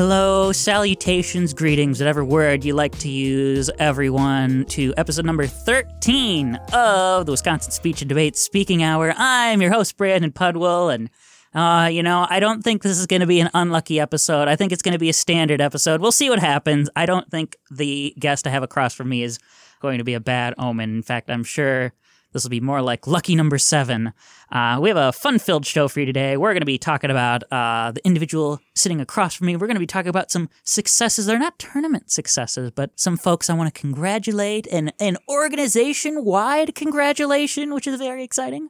Hello, salutations, greetings, whatever word you like to use, everyone, to episode number 13 of the Wisconsin Speech and Debate Speaking Hour. I'm your host, Brandon Pudwell, and uh, you know, I don't think this is going to be an unlucky episode. I think it's going to be a standard episode. We'll see what happens. I don't think the guest I have across from me is going to be a bad omen. In fact, I'm sure this will be more like lucky number seven. Uh, we have a fun filled show for you today. We're going to be talking about uh, the individual sitting across from me. We're going to be talking about some successes. They're not tournament successes, but some folks I want to congratulate and an organization wide congratulation, which is very exciting.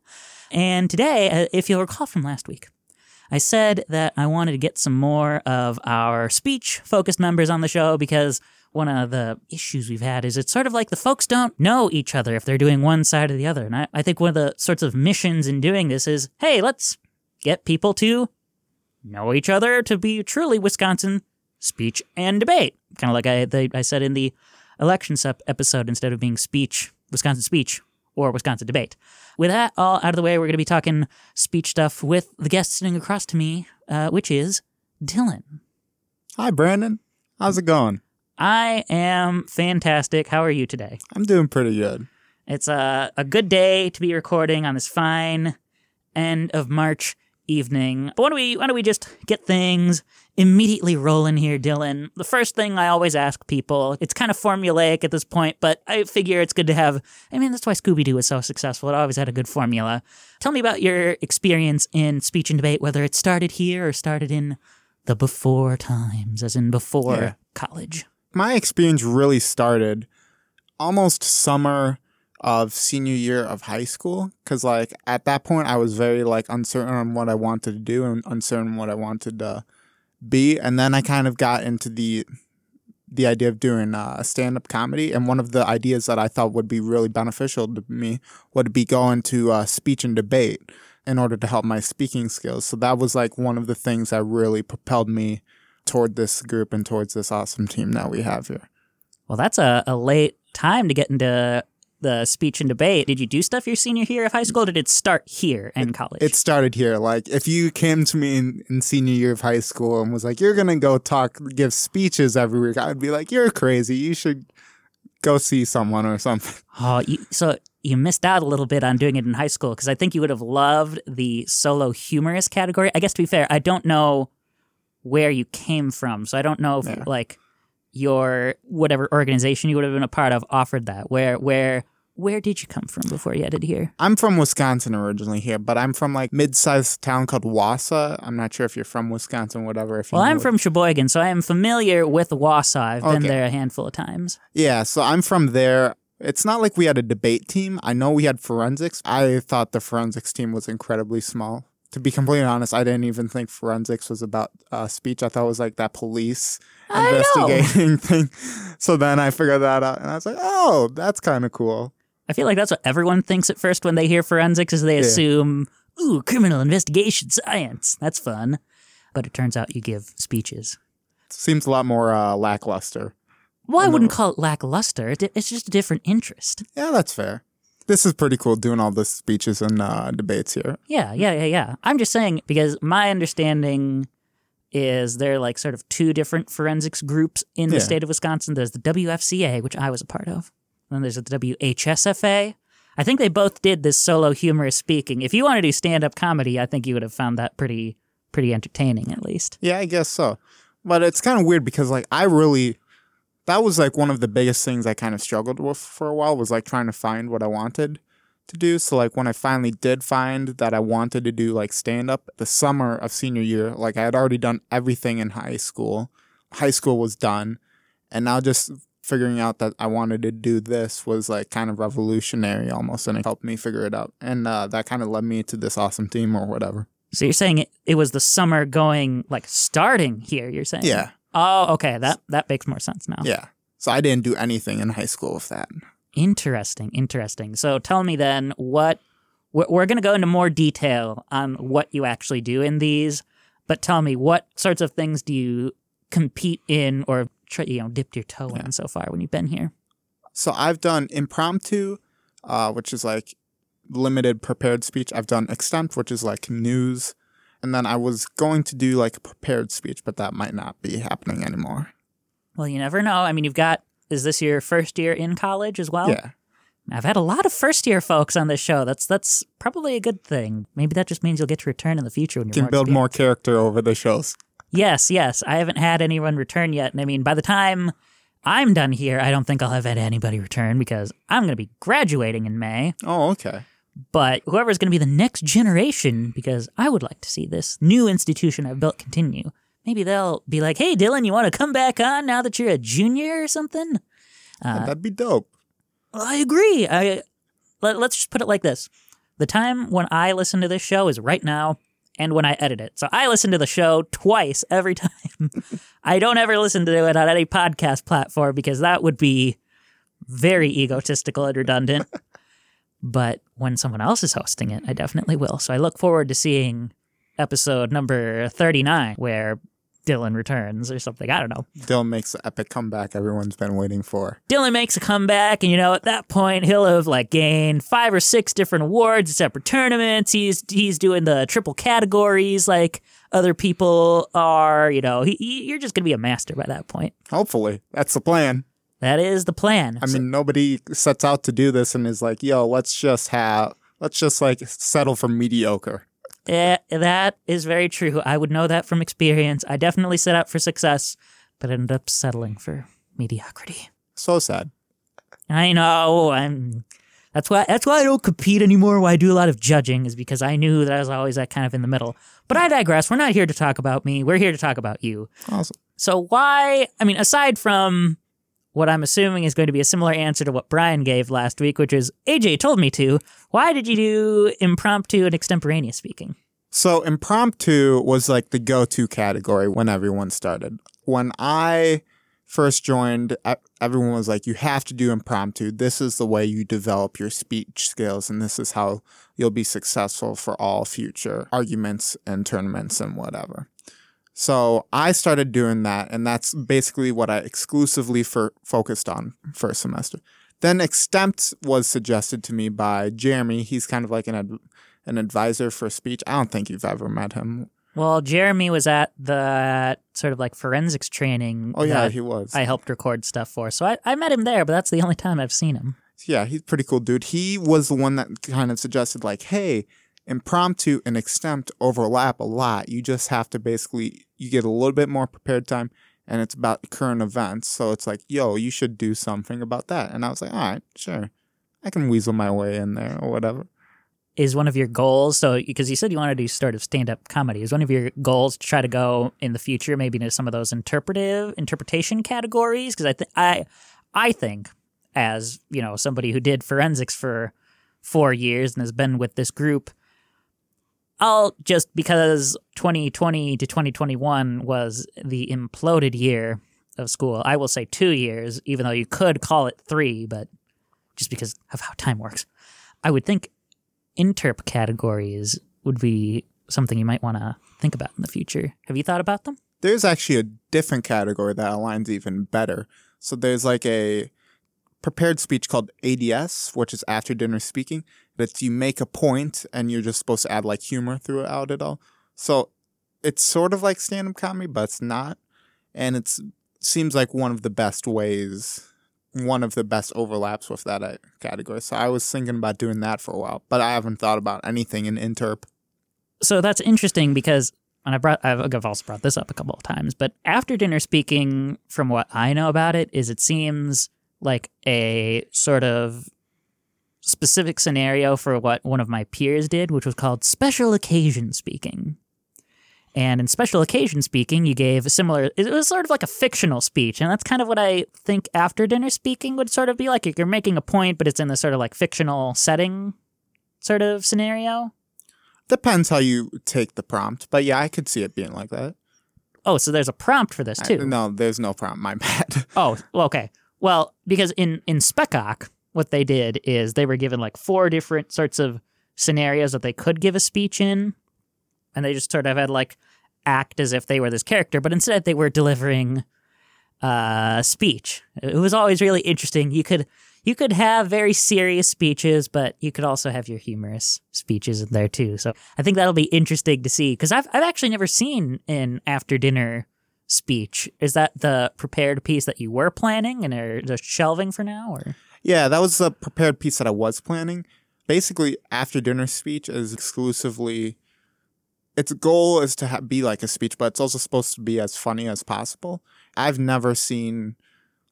And today, uh, if you'll recall from last week, I said that I wanted to get some more of our speech focused members on the show because one of the issues we've had is it's sort of like the folks don't know each other if they're doing one side or the other. And I, I think one of the sorts of missions in doing this is hey, let's get people to know each other to be truly Wisconsin speech and debate. Kind of like I, they, I said in the elections episode instead of being speech, Wisconsin speech or Wisconsin debate. With that all out of the way, we're going to be talking speech stuff with the guest sitting across to me, uh, which is Dylan. Hi, Brandon. How's it going? I am fantastic. How are you today? I'm doing pretty good. It's a, a good day to be recording on this fine end of March evening. But why don't we why don't we just get things immediately rolling here, Dylan? The first thing I always ask people, it's kind of formulaic at this point, but I figure it's good to have I mean that's why Scooby Doo was so successful. It always had a good formula. Tell me about your experience in speech and debate, whether it started here or started in the before times, as in before yeah. college my experience really started almost summer of senior year of high school because like at that point i was very like uncertain on what i wanted to do and uncertain what i wanted to be. And then i kind of got into the the idea of doing uh, stand-up comedy. And one of the ideas that i thought would be really beneficial to me would be going to uh, speech and debate in order to help my speaking skills. So that was like one of the things that really propelled me toward this group and towards this awesome team that we have here. Well, that's a, a late time to get into the speech and debate. Did you do stuff your senior year of high school? did it start here in college? It started here. Like, if you came to me in, in senior year of high school and was like, "You're gonna go talk, give speeches every week," I'd be like, "You're crazy. You should go see someone or something." Oh, you, so you missed out a little bit on doing it in high school because I think you would have loved the solo humorist category. I guess to be fair, I don't know where you came from. So I don't know if yeah. like your whatever organization you would have been a part of offered that. Where where where did you come from before you headed here? I'm from Wisconsin originally here, but I'm from like mid-sized town called Wausau. I'm not sure if you're from Wisconsin, whatever. If well, I'm from Sheboygan, so I am familiar with Wausau. I've okay. been there a handful of times. Yeah, so I'm from there. It's not like we had a debate team. I know we had forensics. I thought the forensics team was incredibly small to be completely honest, I didn't even think forensics was about uh, speech. I thought it was like that police investigating thing. So then I figured that out, and I was like, "Oh, that's kind of cool." I feel like that's what everyone thinks at first when they hear forensics, is they yeah. assume, "Ooh, criminal investigation science. That's fun." But it turns out you give speeches. Seems a lot more uh, lackluster. Well, I wouldn't call it lackluster. It's just a different interest. Yeah, that's fair this is pretty cool doing all the speeches and uh, debates here. Yeah, yeah, yeah, yeah. I'm just saying because my understanding is there are like sort of two different forensics groups in the yeah. state of Wisconsin. There's the WFCA, which I was a part of, and then there's the WHSFA. I think they both did this solo humorous speaking. If you want to do stand up comedy, I think you would have found that pretty pretty entertaining at least. Yeah, I guess so. But it's kind of weird because like I really that was like one of the biggest things I kind of struggled with for a while was like trying to find what I wanted to do. So like when I finally did find that I wanted to do like stand up the summer of senior year, like I had already done everything in high school. High school was done. And now just figuring out that I wanted to do this was like kind of revolutionary almost and it helped me figure it out. And uh, that kind of led me to this awesome team or whatever. So you're saying it, it was the summer going like starting here, you're saying? Yeah. Oh, okay. That that makes more sense now. Yeah. So I didn't do anything in high school with that. Interesting. Interesting. So tell me then what we're going to go into more detail on what you actually do in these, but tell me what sorts of things do you compete in or you know dipped your toe yeah. in so far when you've been here? So I've done impromptu, uh, which is like limited prepared speech. I've done extemp, which is like news And then I was going to do like a prepared speech, but that might not be happening anymore. Well, you never know. I mean, you've got, is this your first year in college as well? Yeah. I've had a lot of first year folks on this show. That's that's probably a good thing. Maybe that just means you'll get to return in the future when you're Can more build experienced. more character over the shows. Yes, yes. I haven't had anyone return yet. And I mean, by the time I'm done here, I don't think I'll have had anybody return because I'm going to be graduating in May. Oh, okay. But whoever's going to be the next generation, because I would like to see this new institution I've built continue. Maybe they'll be like, hey, Dylan, you want to come back on now that you're a junior or something? Yeah, uh, that'd be dope. I agree. I let, let's just put it like this: the time when I listen to this show is right now, and when I edit it. So I listen to the show twice every time. I don't ever listen to it on any podcast platform because that would be very egotistical and redundant. But when someone else is hosting it, I definitely will. So I look forward to seeing episode number thirty-nine where. Dylan returns or something. I don't know. Dylan makes the epic comeback everyone's been waiting for. Dylan makes a comeback, and you know, at that point, he'll have like gained five or six different awards, separate tournaments. He's he's doing the triple categories like other people are. You know, he, he- you're just gonna be a master by that point. Hopefully, that's the plan. That is the plan. I mean, nobody sets out to do this and is like, "Yo, let's just have, let's just like settle for mediocre." Eh, that is very true. I would know that from experience. I definitely set out for success, but ended up settling for mediocrity. So sad. I know. I'm. That's why. That's why I don't compete anymore. Why I do a lot of judging is because I knew that I was always that kind of in the middle. But I digress. We're not here to talk about me. We're here to talk about you. Awesome. So why? I mean, aside from what I'm assuming is going to be a similar answer to what Brian gave last week, which is AJ told me to. Why did you do impromptu and extemporaneous speaking? So impromptu was like the go-to category when everyone started. When I first joined, everyone was like, "You have to do impromptu. This is the way you develop your speech skills, and this is how you'll be successful for all future arguments and tournaments and whatever." So I started doing that, and that's basically what I exclusively for, focused on first semester. Then extemp was suggested to me by Jeremy. He's kind of like an ad, an advisor for speech. I don't think you've ever met him. Well, Jeremy was at the sort of like forensics training. Oh yeah, that he was. I helped record stuff for. So I, I met him there, but that's the only time I've seen him. yeah, he's a pretty cool dude. He was the one that kind of suggested like, hey, impromptu and extemp overlap a lot. You just have to basically you get a little bit more prepared time and it's about current events. So it's like, yo, you should do something about that. And I was like, all right, sure. I can weasel my way in there or whatever. Is one of your goals so because you said you want to do sort of stand up comedy? Is one of your goals to try to go in the future maybe into some of those interpretive interpretation categories? Because I think I I think as you know somebody who did forensics for four years and has been with this group I'll just because 2020 to 2021 was the imploded year of school. I will say two years, even though you could call it three, but just because of how time works. I would think interp categories would be something you might want to think about in the future. Have you thought about them? There's actually a different category that aligns even better. So there's like a prepared speech called ADS, which is after dinner speaking. That you make a point and you're just supposed to add like humor throughout it all. So it's sort of like stand up comedy, but it's not. And it seems like one of the best ways, one of the best overlaps with that uh, category. So I was thinking about doing that for a while, but I haven't thought about anything in interp. So that's interesting because and I brought I've also brought this up a couple of times, but after dinner speaking, from what I know about it, is it seems like a sort of specific scenario for what one of my peers did, which was called special occasion speaking. And in special occasion speaking, you gave a similar, it was sort of like a fictional speech. And that's kind of what I think after dinner speaking would sort of be like. You're making a point, but it's in this sort of like fictional setting sort of scenario. Depends how you take the prompt, but yeah, I could see it being like that. Oh, so there's a prompt for this I- too. no, there's no prompt. My bad. Oh, well, okay. Well, because in in Speckoc, what they did is they were given like four different sorts of scenarios that they could give a speech in, and they just sort of had like act as if they were this character, but instead they were delivering uh speech. It was always really interesting. You could you could have very serious speeches, but you could also have your humorous speeches in there too. So I think that'll be interesting to see because I've I've actually never seen an after dinner speech. Is that the prepared piece that you were planning and are just shelving for now, or? Yeah, that was the prepared piece that I was planning. Basically, after dinner speech is exclusively. Its goal is to ha- be like a speech, but it's also supposed to be as funny as possible. I've never seen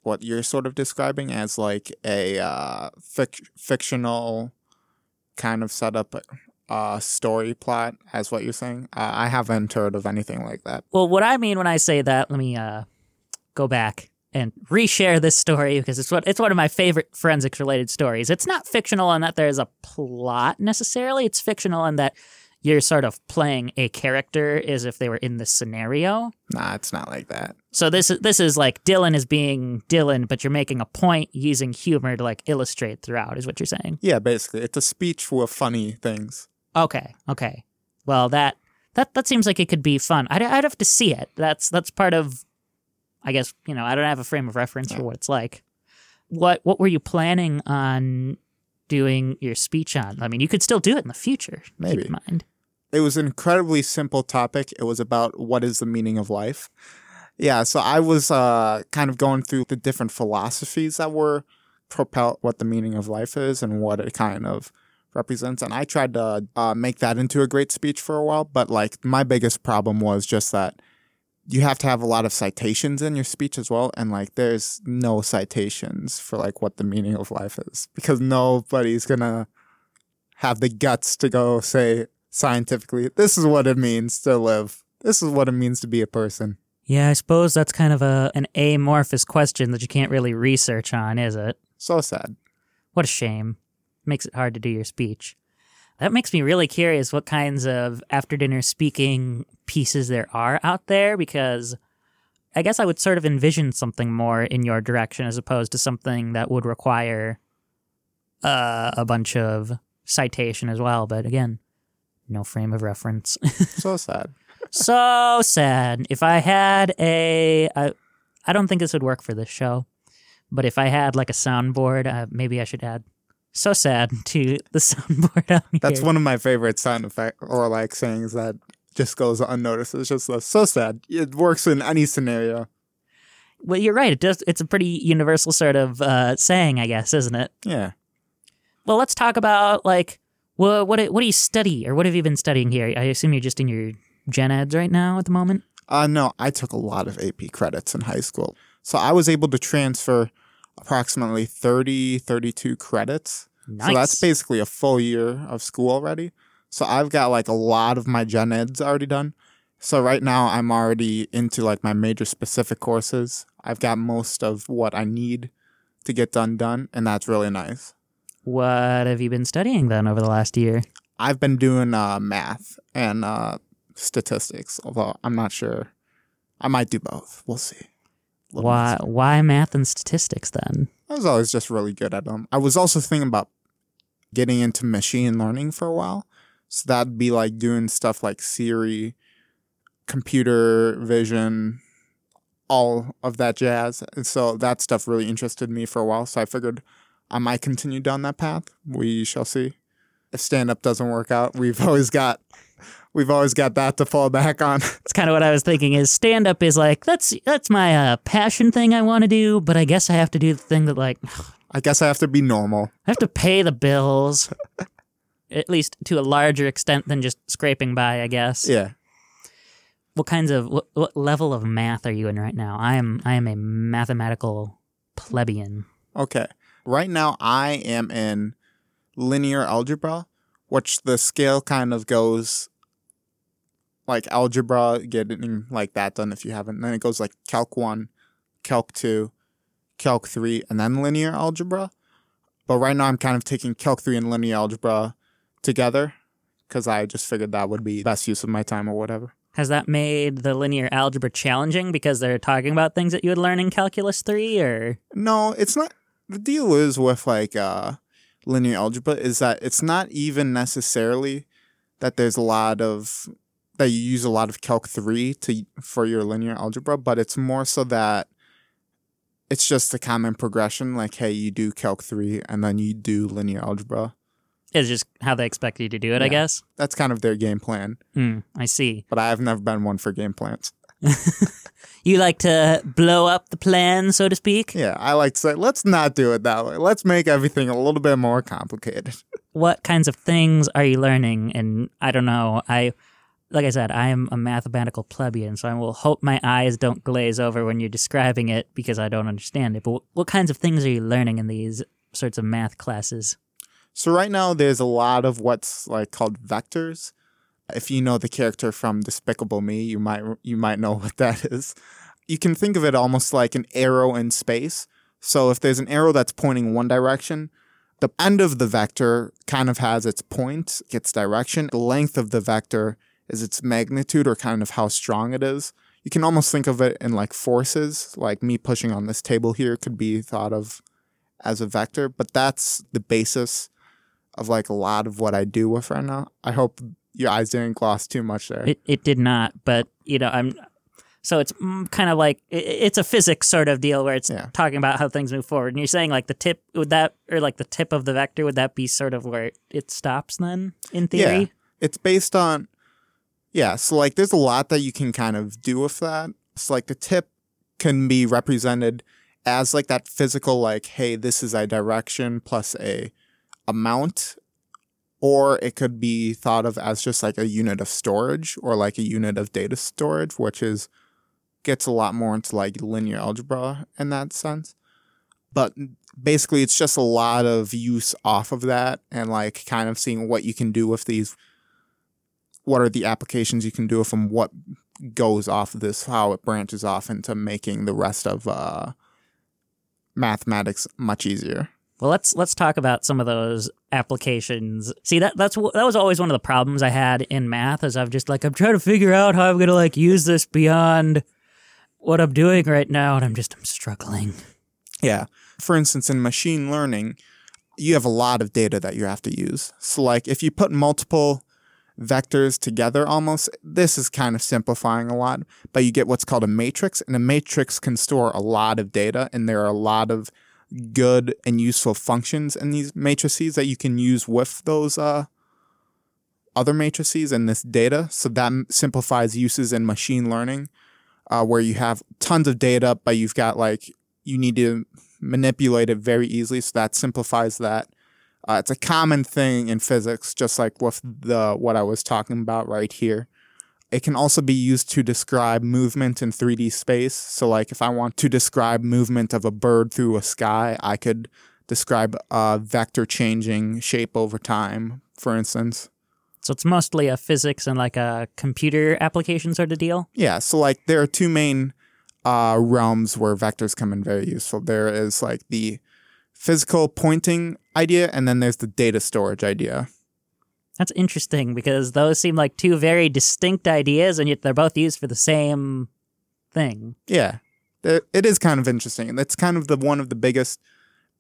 what you're sort of describing as like a uh, fic- fictional kind of setup uh, story plot, as what you're saying. Uh, I haven't heard of anything like that. Well, what I mean when I say that, let me uh, go back and reshare this story because it's what it's one of my favorite forensics related stories. It's not fictional in that there's a plot necessarily. It's fictional in that you're sort of playing a character as if they were in the scenario. Nah, it's not like that. So this is this is like Dylan is being Dylan, but you're making a point using humor to like illustrate throughout. Is what you're saying? Yeah, basically, it's a speech with funny things. Okay, okay. Well, that that that seems like it could be fun. I'd, I'd have to see it. That's that's part of. I guess you know I don't have a frame of reference for what it's like. What what were you planning on doing your speech on? I mean, you could still do it in the future. Maybe. Keep in mind. It was an incredibly simple topic. It was about what is the meaning of life. Yeah, so I was uh, kind of going through the different philosophies that were propel what the meaning of life is and what it kind of represents. And I tried to uh, make that into a great speech for a while, but like my biggest problem was just that you have to have a lot of citations in your speech as well. And like there's no citations for like what the meaning of life is because nobody's gonna have the guts to go say scientifically, this is what it means to live. This is what it means to be a person. Yeah, I suppose that's kind of a an amorphous question that you can't really research on, is it? So sad. What a shame. Makes it hard to do your speech. That makes me really curious what kinds of after dinner speaking pieces there are out there because I guess I would sort of envision something more in your direction as opposed to something that would require uh, a bunch of citation as well. But again, no frame of reference. So sad. so sad. If I had a, I, I don't think this would work for this show, but if I had like a soundboard, uh, maybe I should add so sad to the soundboard on here. That's one of my favorite sound effect or like sayings that just goes unnoticed. It's just so sad. It works in any scenario. Well, you're right. It does. It's a pretty universal sort of uh, saying, I guess, isn't it? Yeah. Well, let's talk about like what what what do you study or what have you been studying here? I assume you're just in your gen eds right now at the moment. Uh, no, I took a lot of AP credits in high school. So I was able to transfer approximately 30, 32 credits. Nice. So that's basically a full year of school already. So I've got like a lot of my gen eds already done. So right now I'm already into like my major specific courses. I've got most of what I need to get done done, and that's really nice. What have you been studying then over the last year? I've been doing uh, math and uh, statistics, although I'm not sure. I might do both. We'll see. Why bit. why math and statistics then? I was always just really good at them. I was also thinking about getting into machine learning for a while. So that'd be like doing stuff like Siri, computer vision, all of that jazz. And so that stuff really interested me for a while. So I figured I might continue down that path. We shall see. If stand up doesn't work out, we've always got we've always got that to fall back on. It's kind of what I was thinking. Is stand up is like that's that's my uh, passion thing I want to do, but I guess I have to do the thing that like I guess I have to be normal. I have to pay the bills, at least to a larger extent than just scraping by. I guess. Yeah. What kinds of what, what level of math are you in right now? I am I am a mathematical plebeian. Okay. Right now, I am in linear algebra, which the scale kind of goes like algebra, getting like that done if you haven't. Then it goes like Calc 1, Calc 2, Calc 3, and then linear algebra. But right now, I'm kind of taking Calc 3 and linear algebra together because I just figured that would be best use of my time or whatever. Has that made the linear algebra challenging because they're talking about things that you would learn in calculus three or No, it's not. The deal is with like uh, linear algebra is that it's not even necessarily that there's a lot of that you use a lot of calc 3 to for your linear algebra, but it's more so that it's just a common progression. Like, hey, you do Calc 3 and then you do linear algebra. It's just how they expect you to do it, I Yeah. guess. That's kind of their game plan. Hmm, I see. But I have never been one for game plans. You like to blow up the plan, so to speak. Yeah, I like to say, let's not do it that way. Let's make everything a little bit more complicated. What kinds of things are you learning? And I don't know. I, like I said, I am a mathematical plebeian, so I will hope my eyes don't glaze over when you're describing it because I don't understand it. But what, what kinds of things are you learning in these sorts of math classes? So right now there's a lot of what's like called vectors. If you know the character from Despicable Me, you might you might know what that is. You can think of it almost like an arrow in space. So if there's an arrow that's pointing one direction, the end of the vector kind of has its point, its direction. The length of the vector is its magnitude or kind of how strong it is. You can almost think of it in like forces, like me pushing on this table here could be thought of as a vector, but that's the basis of like a lot of what I do with right now. I hope your eyes didn't gloss too much there. It it did not, but you know I'm. So it's mm, kind of like it's a physics sort of deal where it's Yeah. talking about how things move forward, and you're saying like the tip would that or like the tip of the vector would that be sort of where it stops then in theory? Yeah. It's based on yeah, so like there's a lot that you can kind of do with that. So like the tip can be represented as like that physical like hey, this is a direction plus a amount or it could be thought of as just like a unit of storage or like a unit of data storage, which is gets a lot more into like linear algebra in that sense. But basically, it's just a lot of use off of that and like kind of seeing what you can do with these. What are the applications you can do them? What goes off of this? How it branches off into making the rest of uh, mathematics much easier. Well, let's let's talk about some of those applications. See that that's that was always one of the problems I had in math. Is I've just like I'm trying to figure out how I'm gonna like use this beyond what I'm doing right now, and I'm just I'm struggling. Yeah. For instance, in machine learning, you have a lot of data that you have to use. So, like, if you put multiple vectors together almost, this is kind of simplifying a lot, but you get what's called a matrix, and a matrix can store a lot of data, and there are a lot of good and useful functions in these matrices that you can use with those uh, other matrices and this data. So, that simplifies uses in machine learning. Uh, where you have tons of data, but you've got like you need to manipulate it very easily. So that simplifies that. Uh, it's a common thing in physics, just like with the what I was talking about right here. It can also be used to describe movement in 3D space. So, like if I want to describe movement of a bird through a sky, I could describe a vector changing shape over time, for instance. So it's mostly a physics and like a computer application sort of deal. Yeah, so like there are two main uh, realms where vectors come in very useful. There is like the physical pointing idea, and then there's the data storage idea. That's interesting because those seem like two very distinct ideas, and yet they're both used for the same thing. Yeah, it is kind of interesting, and that's kind of the one of the biggest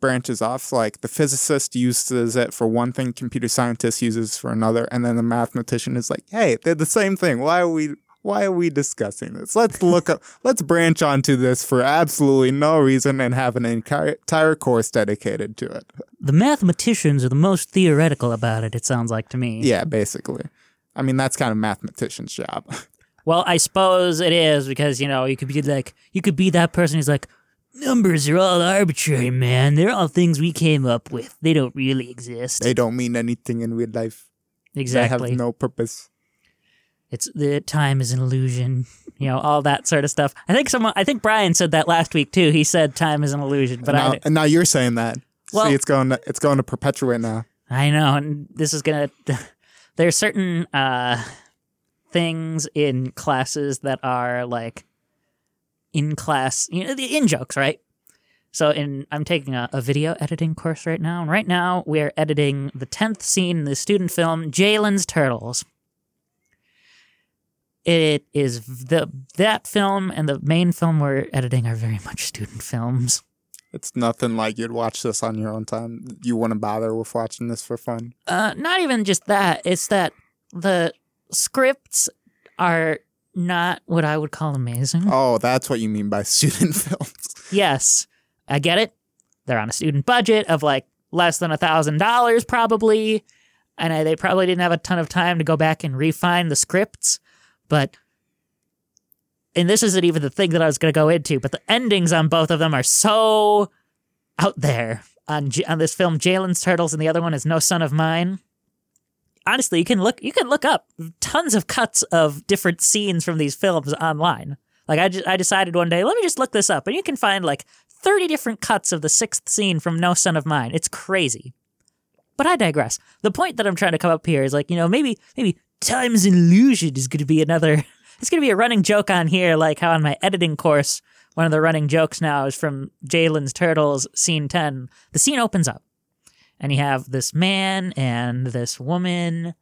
branches off. Like the physicist uses it for one thing, computer scientist uses for another, and then the mathematician is like, "Hey, they're the same thing. Why are we?" Why are we discussing this? Let's look up. Let's branch onto this for absolutely no reason and have an entire entire course dedicated to it. The mathematicians are the most theoretical about it, it sounds like to me. Yeah, basically. I mean, that's kind of mathematician's job. Well, I suppose it is because, you know, you could be like, you could be that person who's like, numbers are all arbitrary, man. They're all things we came up with. They don't really exist. they don't mean anything in real life. exactly. They have no purpose. It's the time is an illusion. You know, all that sort of stuff. I think someone, I think Brian said that last week too. He said time is an illusion, but now, I, and now you're saying that. Well- See, it's going to it's going to perpetuate now. I know, and this is gonna. There's certain uh, things in classes that are like in class, you know, the in jokes, right? So, in I'm taking a, a video editing course right now, and right now we are editing the tenth scene in the student film Jalen's Turtles. It is the that film and the main film we're editing are very much student films. It's nothing like you'd watch this on your own time. You wouldn't bother with watching this for fun. Uh, not even just that. It's that the scripts are not what I would call amazing. Oh, that's what you mean by student films. Yes, I get it. They're on a student budget of like less than a thousand dollars, probably, and I, they probably didn't have a ton of time to go back and refine the scripts. But and this isn't even the thing that I was going to go into, but the endings on both of them are so out there. On J- on this film, Jalen's Turtles, and the other one is No Son of Mine. Honestly, you can look you can look up tons of cuts of different scenes from these films online. Like I, just, I decided one day, let me just look this up, and you can find like 30 different cuts of the sixth scene from No Son of Mine. It's crazy. But I digress. The point that I'm trying to come up here is like, you know, maybe maybe time's illusion is going to be another it's going to be a running joke on here like how on my editing course one of the running jokes now is from Jalen's Turtles scene 10. The scene opens up and you have this man and this woman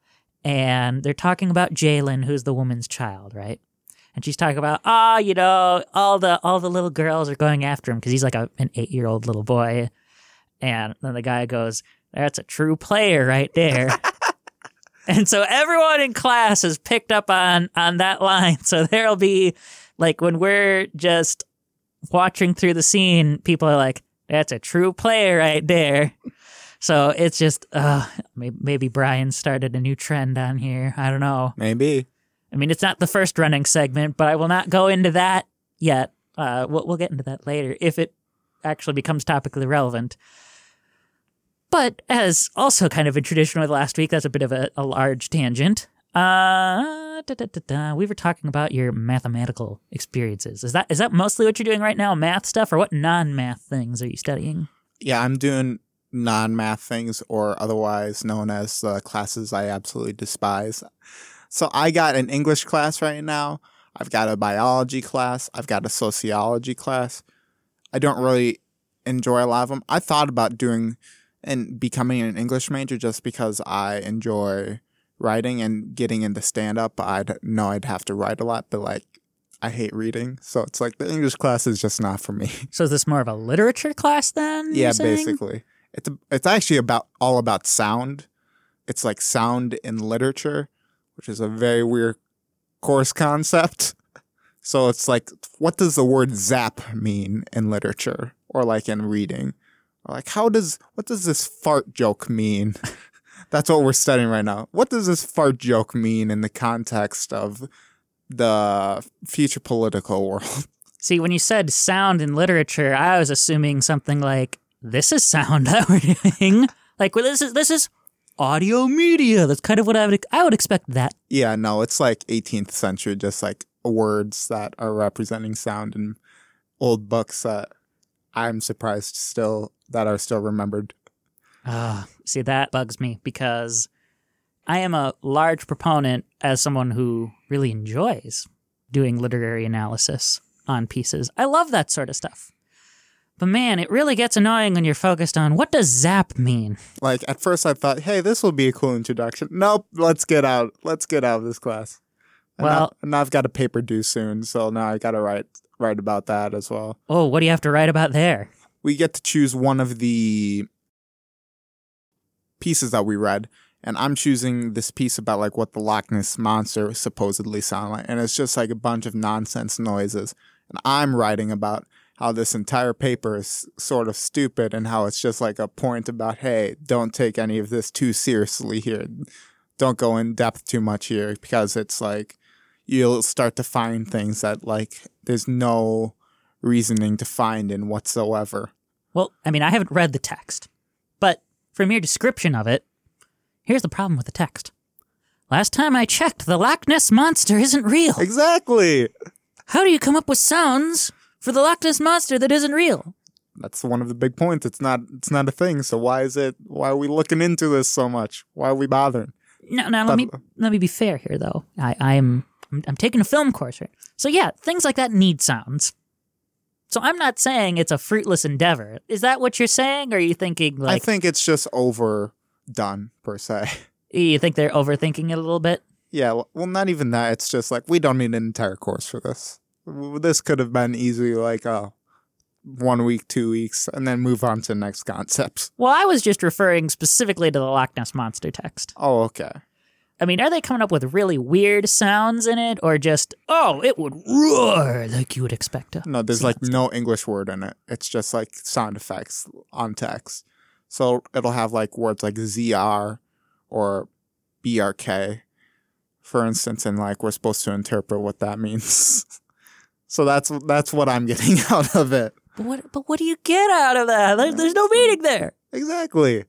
and they're talking about Jalen who's the woman's child, right? and she's talking about ah, oh, you know, all the all the little girls are going after him because he's like a, an eight year old little boy, and then the guy goes, "That's a true player right there." and so everyone in class has picked up on on that line. So there'll be like when we're just watching through the scene, people are like, "That's a true player right there." So it's just, uh, maybe, maybe Brian started a new trend on here. I don't know. Maybe. I mean, it's not the first running segment, but I will not go into that yet. Uh, we'll, we'll get into that later if it actually becomes topically relevant. But as also kind of in tradition with last week, that's a bit of a, a large tangent. Uh, da, da, da, we were talking about your mathematical experiences. Is that is that mostly what you're doing right now, math stuff, or what non-math things are you studying? Yeah, I'm doing non-math things, or otherwise known as the classes I absolutely despise. So I got an English class right now. I've got a biology class. I've got a sociology class. I don't really enjoy a lot of them. I thought about doing and becoming an English major just because I enjoy writing and getting into stand up. I'd know I'd have to write a lot, but like I hate reading. So it's like the English class is just not for me. So is this more of a literature class then? yeah, basically. It's a, it's actually about all about sound. It's like sound in literature which is a very weird course concept. So it's like, what does the word zap mean in literature or like in reading? Like, how does, what does this fart joke mean? That's what we're studying right now. What does this fart joke mean in the context of the future political world? See, when you said sound in literature, I was assuming something like, this is sound that we're doing. Like, well, this is, this is audio media. That's kind of what I would I would expect that. Yeah, no, it's like 18th century, just like words that are representing sound in old books that I'm surprised still that are still remembered. Ah, uh, see that bugs me because I am a large proponent as someone who really enjoys doing literary analysis on pieces. I love that sort of stuff. But man, it really gets annoying when you're focused on what does zap mean? Like at first I thought, hey, this will be a cool introduction. Nope, let's get out. Let's get out of this class. And well, now, now I've got a paper due soon, so now I got to write write about that as well. Oh, what do you have to write about there? We get to choose one of the pieces that we read, and I'm choosing this piece about like what the Loch Ness monster supposedly sound like, and it's just like a bunch of nonsense noises. And I'm writing about how this entire paper is sort of stupid and how it's just like a point about, hey, don't take any of this too seriously here. Don't go in depth too much here because it's like you'll start to find things that like there's no reasoning to find in whatsoever. Well, I mean, I haven't read the text, but from your description of it, here's the problem with the text. Last time I checked, the Loch Ness monster isn't real. Exactly. How do you come up with sounds for the Loch Ness monster that isn't real. That's one of the big points. It's not. It's not a thing. So why is it? Why are we looking into this so much? Why are we bothering? No, no. Let me let me be fair here, though. I I'm I'm taking a film course, right? So yeah, things like that need sounds. So I'm not saying it's a fruitless endeavor. Is that what you're saying? Or are you thinking like? I think it's just overdone per se. You think they're overthinking it a little bit? Yeah. Well, not even that. It's just like we don't need an entire course for this this could have been easily like uh one week, two weeks, and then move on to the next concepts. Well, I was just referring specifically to the Loch Ness monster text. Oh, okay. I mean, are they coming up with really weird sounds in it, or just oh, it would roar like you would expect? No, there's like no English word in it. It's just like sound effects on text. So it'll have like words like ZR or BRK, for instance, and like we're supposed to interpret what that means. so that's that's what I'm getting out of it. But what? But what do you get out of that? There's no meaning there. Exactly.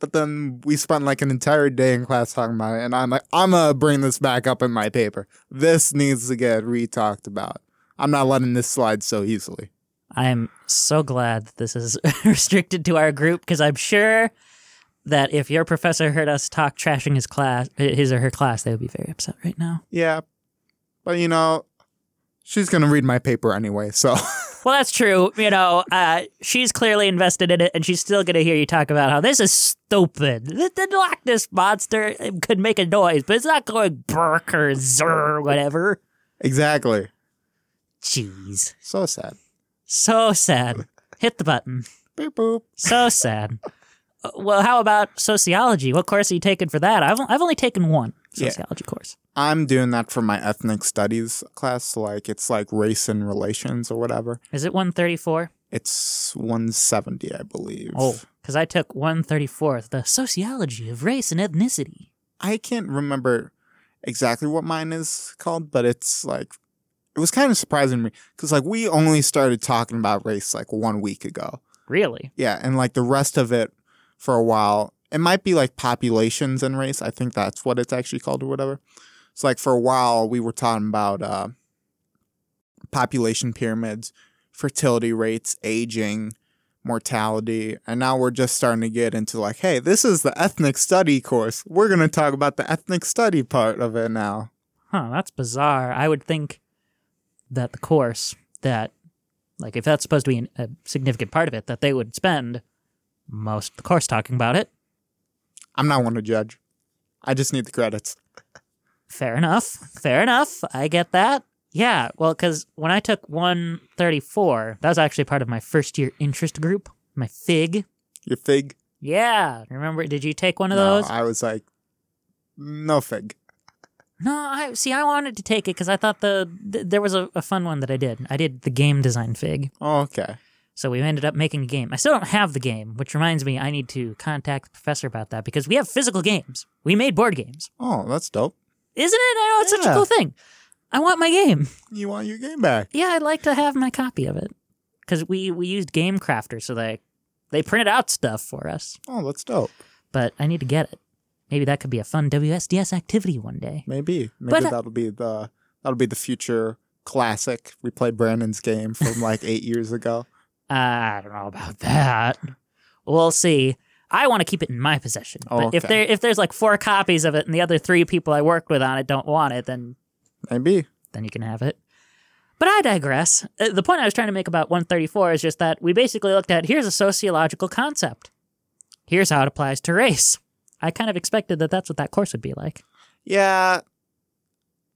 But then we spent like an entire day in class talking about it, and I'm like, I'm gonna bring this back up in my paper. This needs to get re-talked about. I'm not letting this slide so easily. I am so glad that this is restricted to our group because I'm sure that if your professor heard us talk trashing his class, his or her class, they would be very upset right now. Yeah, but you know, she's gonna read my paper anyway, so Well, that's true. You know, uh, she's clearly invested in it, and she's still going to hear you talk about how this is stupid. The, the Loch Ness monster could make a noise, but it's not going burk or zr or whatever. exactly. Jeez, So sad. so sad. Hit the button. Boop boop. So sad. Uh, Well, how about sociology? What course are you taking for that? I've I've only taken one Yeah. sociology course. I'm doing that for my ethnic studies class. Like it's like race and relations or whatever. Is it 134? It's 170, I believe. Oh, because I took 134, the sociology of race and ethnicity. I can't remember exactly what mine is called, but it's like it was kind of surprising to me because like we only started talking about race like one week ago. Really? Yeah, and like the rest of it for a while, it might be like populations and race. I think that's what it's actually called or whatever. It's like for a while we were talking about uh, population pyramids, fertility rates, aging, mortality, and now we're just starting to get into like, hey, this is the ethnic study course. We're gonna talk about the ethnic study part of it now. Huh, that's bizarre. I would think that the course that, like, if that's supposed to be an- a significant part of it, that they would spend most of the course talking about it. I'm not one to judge. I just need the credits. Fair enough. Fair enough. I get that. Yeah, well, because when I took 134, that was actually part of my first year interest group, my FIG. Your fig. Yeah, remember? Did you take one of No, those? I was like, no fig. No, I see. I wanted to take it because I thought the th- there was a, a fun one that I did. I did the game design fig. Oh, okay. So we ended up making a game. I still don't have the game, which reminds me I need to contact the professor about that because we have physical games. We made board games. Oh, that's dope. Isn't it? I know it's such a Yeah. cool thing. I want my game. You want your game back? Yeah, I'd like to have my copy of it. Cuz we we used Game Crafter so they they printed out stuff for us, Oh, that's dope. but I need to get it. Maybe that could be a fun WSDS activity one day. Maybe. Maybe But, uh, that'll be the that'll be the future classic. We played Brandon's game from like eight years ago. I don't know about that. We'll see. I want to keep it in my possession. But if there if there's like four copies of it and the other three people I worked with on it don't want it, then Maybe. then you can have it. But I digress. Uh, The point I was trying to make about 134 is just that we basically looked at here's a sociological concept. Here's how it applies to race. I kind of expected that that's what that course would be like. Yeah.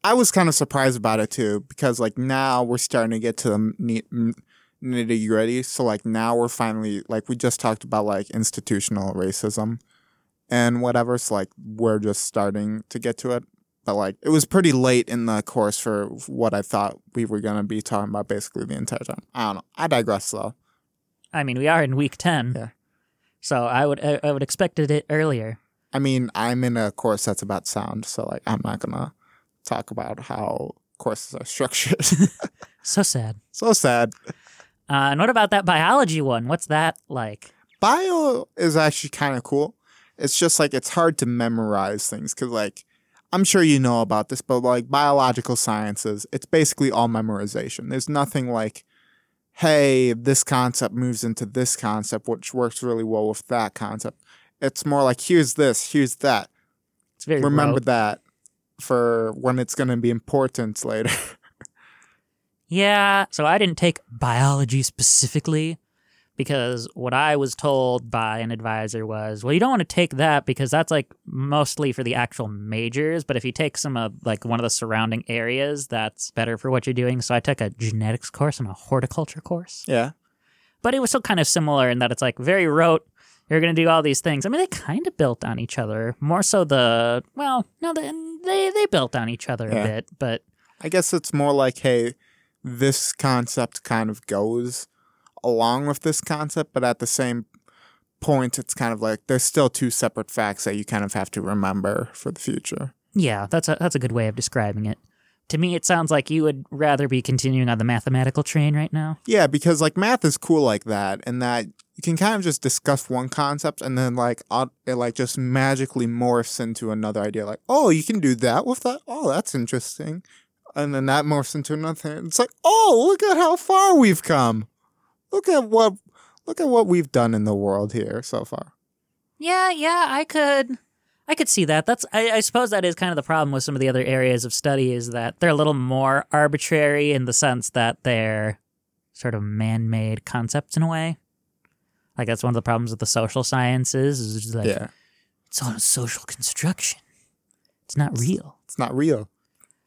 I was kind of surprised about it too because like now we're starting to get to the nitty gritty. So like now we're finally like we just talked about like institutional racism and whatever. So like we're just starting to get to it. But like it was pretty late in the course for what I thought we were gonna be talking about basically the entire time. I don't know. I digress though. I mean, we are in week 10. Yeah. So I would I, I would expected it earlier. I mean, I'm in a course that's about sound, so like I'm not gonna talk about how courses are structured. So sad. so sad. Uh, and what about that biology one? What's that like? Bio is actually kind of cool. It's just like it's hard to memorize things because like I'm sure you know about this, but like biological sciences, it's basically all memorization. There's nothing like, hey, this concept moves into this concept, which works really well with that concept. It's more like here's this, here's that. It's very Remember rote. that for when it's going to be important later. Yeah, so I didn't take biology specifically because what I was told by an advisor was, well, you don't want to take that because that's like mostly for the actual majors, but if you take some of like one of the surrounding areas, that's better for what you're doing. So I took a genetics course and a horticulture course. yeah. But it was still kind of similar in that it's like very rote. you're going to do all these things. I mean, they kind of built on each other. More so the well, no, they they, they built on each other Yeah. a bit, but I guess it's more like, hey, this concept kind of goes along with this concept, but at the same point, it's kind of like there's still two separate facts that you kind of have to remember for the future. yeah, that's a that's a good way of describing it. To me, it sounds like you would rather be continuing on the mathematical train right now. Yeah, because like math is cool like that, and that you can kind of just discuss one concept and then like it like just magically morphs into another idea. Like, oh, you can do that with that. Oh, that's interesting. And then that morphs into another thing. It's like, oh, look at how far we've come. Look at what look at what we've done in the world here so far. Yeah, yeah, I could I could see that. That's I, I suppose that is kind of the problem with some of the other areas of study is that they're a little more arbitrary in the sense that they're sort of man-made concepts in a way. Like that's one of the problems with the social sciences is like yeah, it's all a social construction. It's not real. it's not real.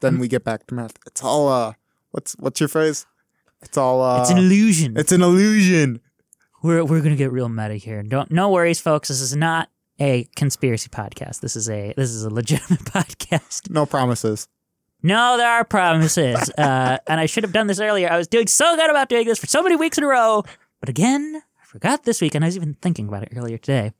Then we get back to math. It's all uh, what's what's your phrase? It's all uh, it's an illusion. it's an illusion. we're we're gonna get real meta here. Don't no worries, folks. This is not a conspiracy podcast. This is a this is a legitimate podcast. No promises. No, there are promises. uh, and I should have done this earlier. I was doing so good about doing this for so many weeks in a row. But again, I forgot this week, and I was even thinking about it earlier today.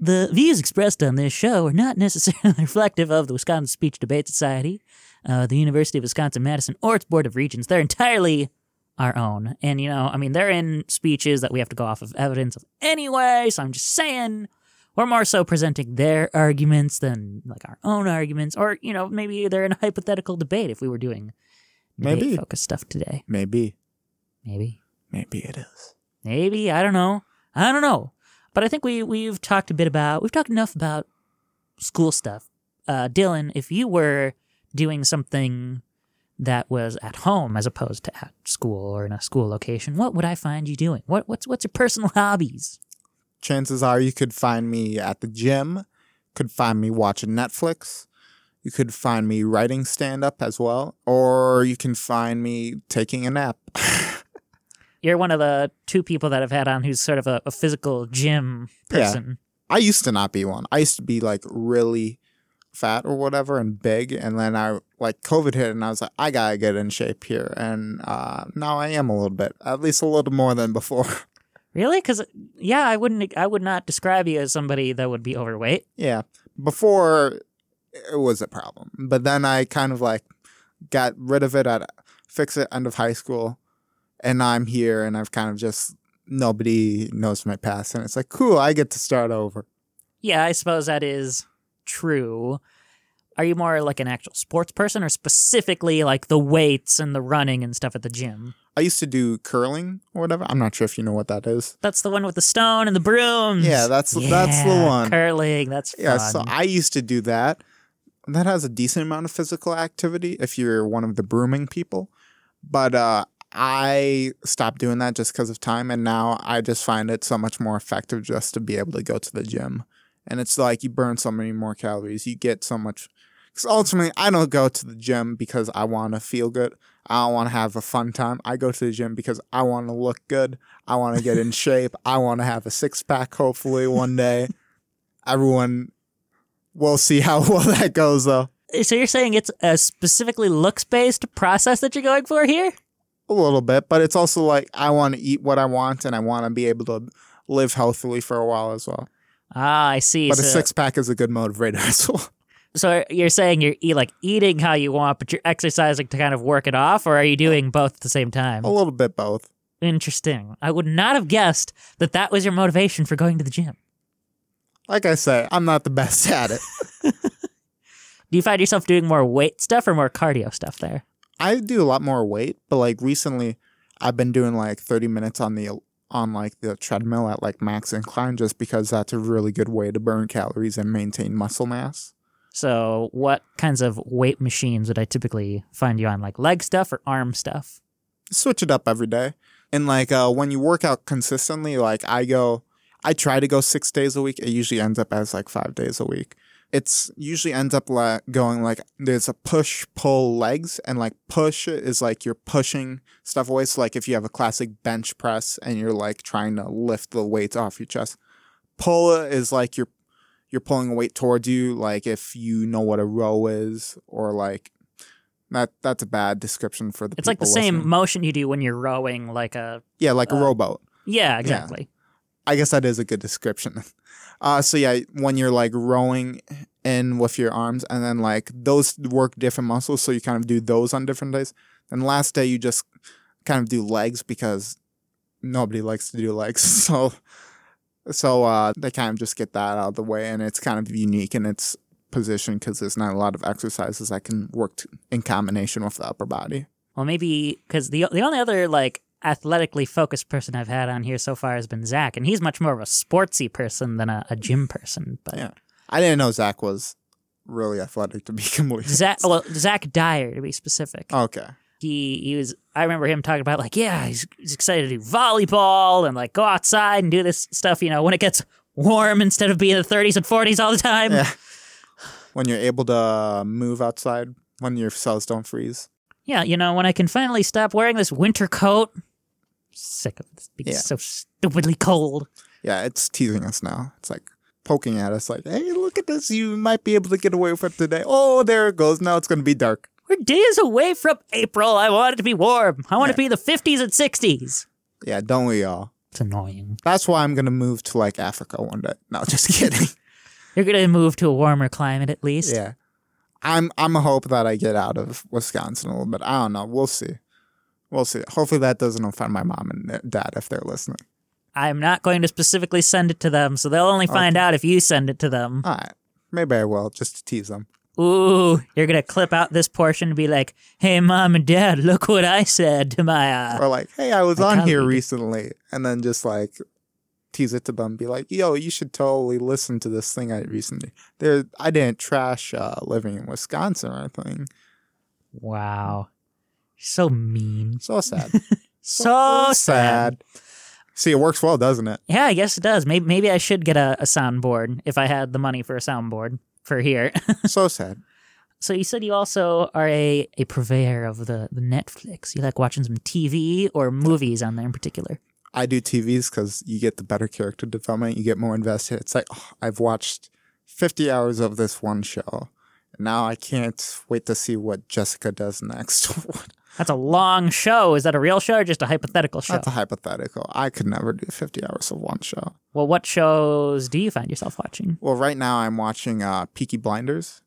The views expressed on this show are not necessarily reflective of the Wisconsin Speech Debate Society, uh, the University of Wisconsin Madison, or its Board of Regents. They're entirely our own. And, you know, I mean, they're in speeches that we have to go off of evidence of anyway. So I'm just saying we're more so presenting their arguments than like our own arguments. Or, you know, maybe they're in a hypothetical debate if we were doing Maybe. focused stuff today. Maybe. Maybe. Maybe it is. Maybe. I don't know. I don't know. But I think we, we've talked a bit about, we've talked enough about school stuff. Uh, Dylan, if you were doing something that was at home as opposed to at school or in a school location, what would I find you doing? What, what's, what's your personal hobbies? chances are you could find me at the gym, could find me watching Netflix, you could find me writing stand up as well, or you can find me taking a nap. You're one of the two people that I've had on who's sort of a, a physical gym Yeah. person. I used to not be one. I used to be like really fat or whatever and big and then I like COVID hit and I was like I got to get in shape here and uh now I am a little bit, at least a little more than before. Really? Because yeah, I wouldn't. I would not describe you as somebody that would be overweight. Yeah. Before it was a problem. But then I kind of like got rid of it at fix it end of high school. And I'm here and I've kind of just nobody knows my past and it's like cool, I get to start over. Yeah, I suppose that is true. Are you more like an actual sports person, or specifically like the weights and the running and stuff at the gym? I used to do curling or whatever. I'm not sure if you know what that is. That's the one with the stone and the brooms. Yeah, that's that's the one. Curling. That's fun. Yeah, so I used to do that. That has a decent amount of physical activity if you're one of the brooming people. But uh, I stopped doing that just because of time, and now I just find it so much more effective just to be able to go to the gym. And it's like you burn so many more calories, you get so much. Because ultimately, I don't go to the gym because I want to feel good. I don't want to have a fun time. I go to the gym because I want to look good. I want to get in shape. I want to have a six pack hopefully one day. Everyone We'll see how well that goes, though. so you're saying it's a specifically looks based process that you're going for here? A little bit, but it's also like I want to eat what I want and I want to be able to live healthily for a while as well. Ah, I see. But a six pack is a good motivator as well. so you're saying you're eat, like eating how you want, but you're exercising to kind of work it off, or are you doing both at the same time? A little bit both. Interesting. I would not have guessed that that was your motivation for going to the gym. Like I say, I'm not the best at it. Do you find yourself doing more weight stuff or more cardio stuff there? I do a lot more weight, but like recently, I've been doing like 30 minutes on the on like the treadmill at like max incline just because that's a really good way to burn calories and maintain muscle mass. So, what kinds of weight machines would I typically find you on? Like leg stuff or arm stuff? switch it up every day. And like uh, when you work out consistently, like I go, I try to go six days a week. It usually ends up as like five days a week. It's usually ends up like going like there's a push pull legs and like push is like you're pushing stuff away. So like if you have a classic bench press and you're like trying to lift the weights off your chest, pull is like you're you're pulling a weight towards you. Like if you know what a row is, or like that that's a bad description for the. It's like the people same motion you do when you're rowing, like a Yeah, like a uh, rowboat. yeah, exactly. I guess that is a good description. Uh, so yeah, when you're like rowing in with your arms, and then like those work different muscles, so you kind of do those on different days. And last day you just kind of do legs because nobody likes to do legs, so so uh, they kind of just get that out of the way, and it's kind of unique in its position because there's not a lot of exercises that can work t- in combination with the upper body. Well, maybe because the the only other like athletically focused person I've had on here so far has been Zach, and he's much more of a sportsy person than a, a gym person. But Yeah. I didn't know Zach was really athletic to be completely Zach, well, Zach Dyer to be specific. Okay. He he was. I remember him talking about like, yeah, he's, he's excited to do volleyball and like go outside and do this stuff. You know, when it gets warm instead of being in the 30s and 40s all the time. Yeah. When you're able to uh, move outside, when your cells don't freeze. Yeah, you know, when I can finally stop wearing this winter coat. Sick of this being Yeah. so stupidly cold. Yeah, it's teasing us now. It's like poking at us, like, hey, look at this. You might be able to get away with it today. Oh, there it goes. Now it's going to be dark. We're days away from April. I want it to be warm. I want it to be the 50s and 60s. Yeah, don't we all? It's annoying. That's why I'm going to move to like Africa one day. No, just kidding. You're going to move to a warmer climate at least. yeah. I'm I'm a hope that I get out of Wisconsin a little bit. I don't know. We'll see. We'll see. Hopefully that doesn't offend my mom and dad if they're listening. I'm not going to specifically send it to them, so they'll only find out if you send it to them. All right. Maybe I will, just to tease them. Ooh, you're going to clip out this portion and be like, hey, mom and dad, look what I said to my. Uh... Or like, hey, I was on here recently, and then just like tease it to them, be like, yo, you should totally listen to this thing I recently. There, I didn't trash uh, living in Wisconsin or anything. Wow. So mean. So sad. So sad. See, it works well, doesn't it? Yeah, I guess it does. Maybe maybe I should get a, a soundboard if I had the money for a soundboard for here. so sad. so you said you also are a, a purveyor of the, the Netflix. You like watching some TV or movies on there in particular. I do TVs because you get the better character development. You get more invested. It's like oh, I've watched 50 hours of this one show. And now I can't wait to see what Jessica does next. That's a long show. Is that a real show or just a hypothetical show? That's a hypothetical. I could never do 50 hours of one show. well, what shows do you find yourself watching? Well, right now I'm watching uh, Peaky Blinders.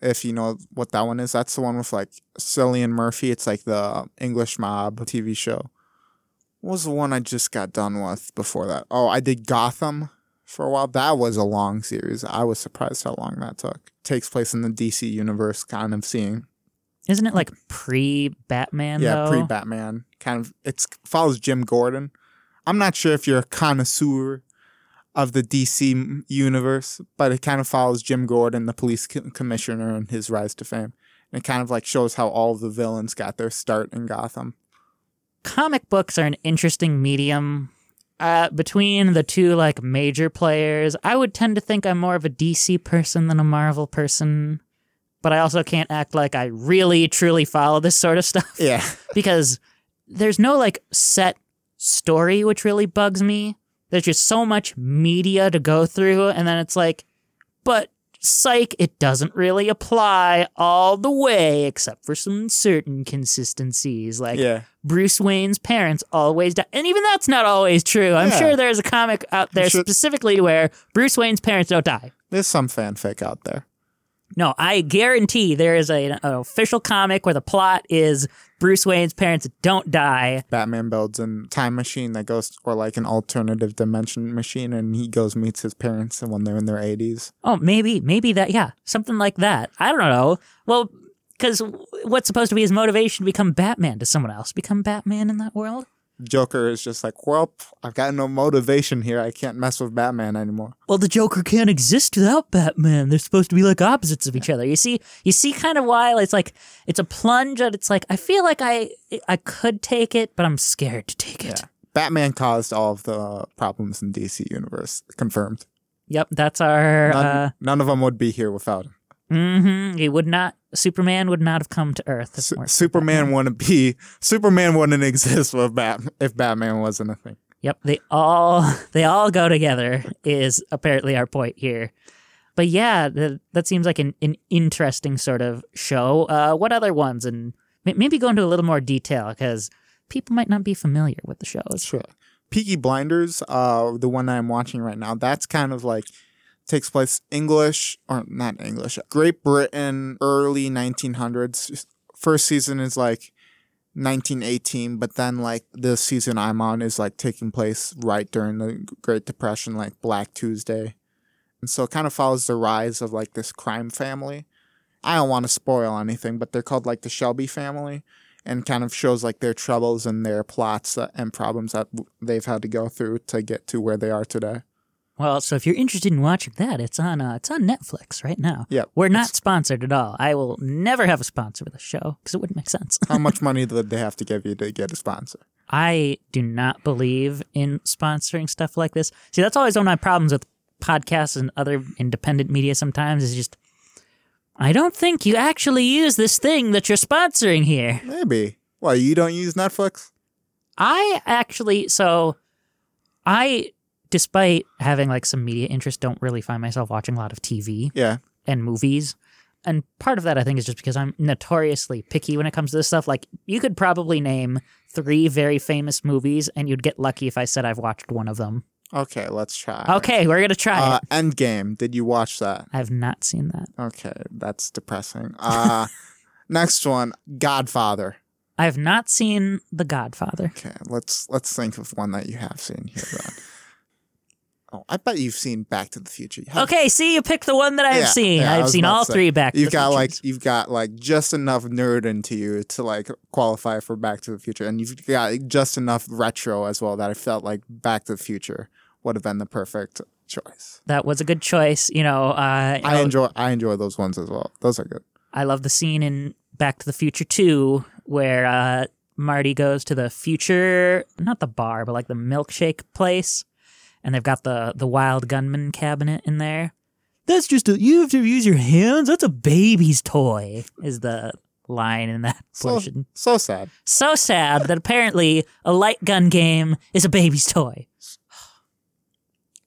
If you know what that one is, that's the one with like Cillian Murphy. It's like the English mob TV show. What was the one I just got done with before that? Oh, I did Gotham for a while. That was a long series. I was surprised how long that took. Takes place in the DC universe, kind of seeing Isn't it like pre Batman? yeah, pre Batman. Kind of It follows Jim Gordon. I'm not sure if you're a connoisseur of the DC universe, but it kind of follows Jim Gordon, the police co- commissioner, and his rise to fame. And it kind of like shows how all of the villains got their start in Gotham. comic books are an interesting medium. Uh, between the two like major players, I would tend to think I'm more of a DC person than a Marvel person. But I also can't act like I really truly follow this sort of stuff Yeah, because there's no like set story which really bugs me. There's just so much media to go through, and then it's like, but psych, it doesn't really apply all the way except for some certain consistencies. Like yeah. Bruce Wayne's parents always die. And even that's not always true. I'm Yeah. sure there's a comic out there sure- specifically where Bruce Wayne's parents don't die. There's some fanfic out there. No, I guarantee there is a, an official comic where the plot is Bruce Wayne's parents don't die. Batman builds a time machine that goes, or like an alternative dimension machine, and he goes meets his parents, and when they're in their 80s. Oh, maybe, maybe that, yeah, something like that. I don't know. Well, because what's supposed to be his motivation to become Batman? Does someone else become Batman in that world? Joker is just like, well, I've got no motivation here. I can't mess with Batman anymore. well the joker can't exist without batman they're supposed to be like opposites of each other you see you see kind of why it's like it's a plunge and it's like i feel like i i could take it but i'm scared to take it Yeah. Batman caused all of the problems in DC universe. Confirmed. yep that's our None, uh none of them would be here without him. Hmm he would not superman would not have come to earth if it Su- weren't for Superman wouldn't be. Superman wouldn't exist with Bat if Batman wasn't a thing. Yep, they all they all go together is apparently our point here. But yeah, that, that seems like an, an interesting sort of show. Uh, what other ones? And may- maybe go into a little more detail because people might not be familiar with the shows. Sure. Peaky Blinders, uh, the one that I'm watching right now, that's kind of like takes place English or not English, Great Britain, early 1900s. First season is like 1918, but then like the season I'm on is like taking place right during the Great Depression, like Black Tuesday. And so it kind of follows the rise of like this crime family. I don't want to spoil anything, but they're called like the Shelby family and kind of shows like their troubles and their plots and problems that they've had to go through to get to where they are today. Well, so if you're interested in watching that, it's on uh, it's on Netflix right now. Yep. We're not sponsored at all. I will never have a sponsor with the show because it wouldn't make sense. How much money did they have to give you to get a sponsor? I do not believe in sponsoring stuff like this. See, that's always one of my problems with podcasts and other independent media sometimes is just I don't think you actually use this thing that you're sponsoring here. Maybe. Well, you don't use Netflix? I actually so I despite having like some media interest don't really find myself watching a lot of TV Yeah. and movies. And part of that I think is just because I'm notoriously picky when it comes to this stuff. Like you could probably name three very famous movies and you'd get lucky if I said I've watched one of them. Okay, let's try. Okay, we're gonna try Uh, it. Endgame. Did you watch that? I've not seen that. Okay, that's depressing. Uh, next one, Godfather. I have not seen The Godfather. Okay, let's let's think of one that you have seen here. Then. Oh, I bet you've seen Back to the Future. Have- Okay, see, you picked the one that I've Yeah, seen. yeah, I've seen all three back. to You've the got like you've got like just enough nerd into you to like qualify for Back to the Future, and you've got just enough retro as well that I felt like Back to the Future would have been the perfect choice. that was a good choice. You know, uh, you I know, enjoy I enjoy those ones as well. Those are good. I love the scene in Back to the Future 2 where uh, Marty goes to the future, not the bar, but like the milkshake place, and they've got the the wild gunman cabinet in there. That's just a you have to use your hands. That's a baby's toy. Is the line in that So portion. so sad. So sad that apparently a light gun game is a baby's toy.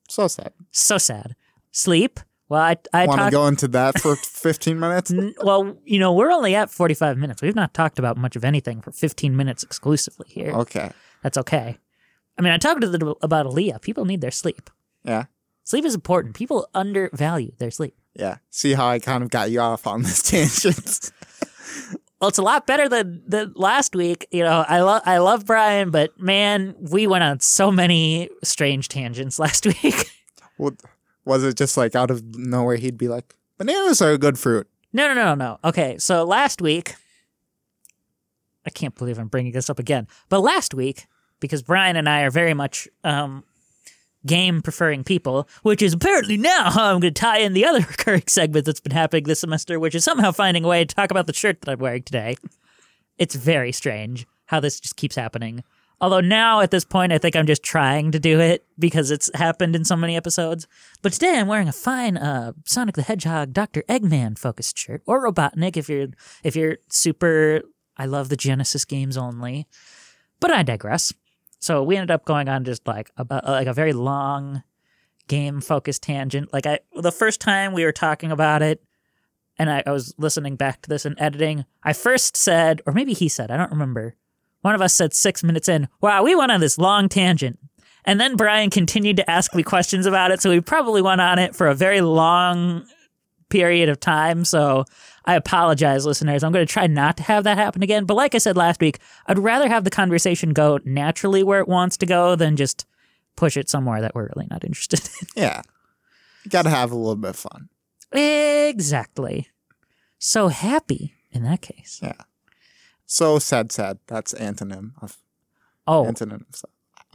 So sad. So sad. Sleep. Well, I I Want to talked. go into that for 15 minutes? Well, you know, we're only at 45 minutes. We've not talked about much of anything for 15 minutes exclusively here. Okay. That's okay. I mean, I talked to the, about Aaliyah. People need their sleep. Yeah. Sleep is important. People undervalue their sleep. Yeah. See how I kind of got you off on this tangent? Well, it's a lot better than, than last week. You know, I love I love Brian, but man, we went on so many strange tangents last week. What- Was it just like out of nowhere he'd be like, bananas are a good fruit? no, no, no, no. Okay, so last week, I can't believe I'm bringing this up again. But last week, because Brian and I are very much um, game preferring people, which is apparently now how I'm going to tie in the other recurring segment that's been happening this semester, which is somehow finding a way to talk about the shirt that I'm wearing today. It's very strange how this just keeps happening. Although now at this point, I think I'm just trying to do it because it's happened in so many episodes. But today I'm wearing a fine uh, Sonic the Hedgehog Dr. Eggman focused shirt, or Robotnik if you're if you're super. I love the Genesis games only, but I digress. So we ended up going on just like a, a- like a very long game focused tangent. Like I the first time we were talking about it, and I, I was listening back to this and editing. I first said, or maybe he said, I don't remember. One of us said six minutes in, wow, we went on this long tangent. And then Brian continued to ask me questions about it. So we probably went on it for a very long period of time. So I apologize, listeners. I'm going to try not to have that happen again. But like I said last week, I'd rather have the conversation go naturally where it wants to go than just push it somewhere that we're really not interested in. Yeah. Got to have a little bit of fun. exactly. So happy in that case. Yeah. So sad, sad. That's antonym of Oh, antonym. So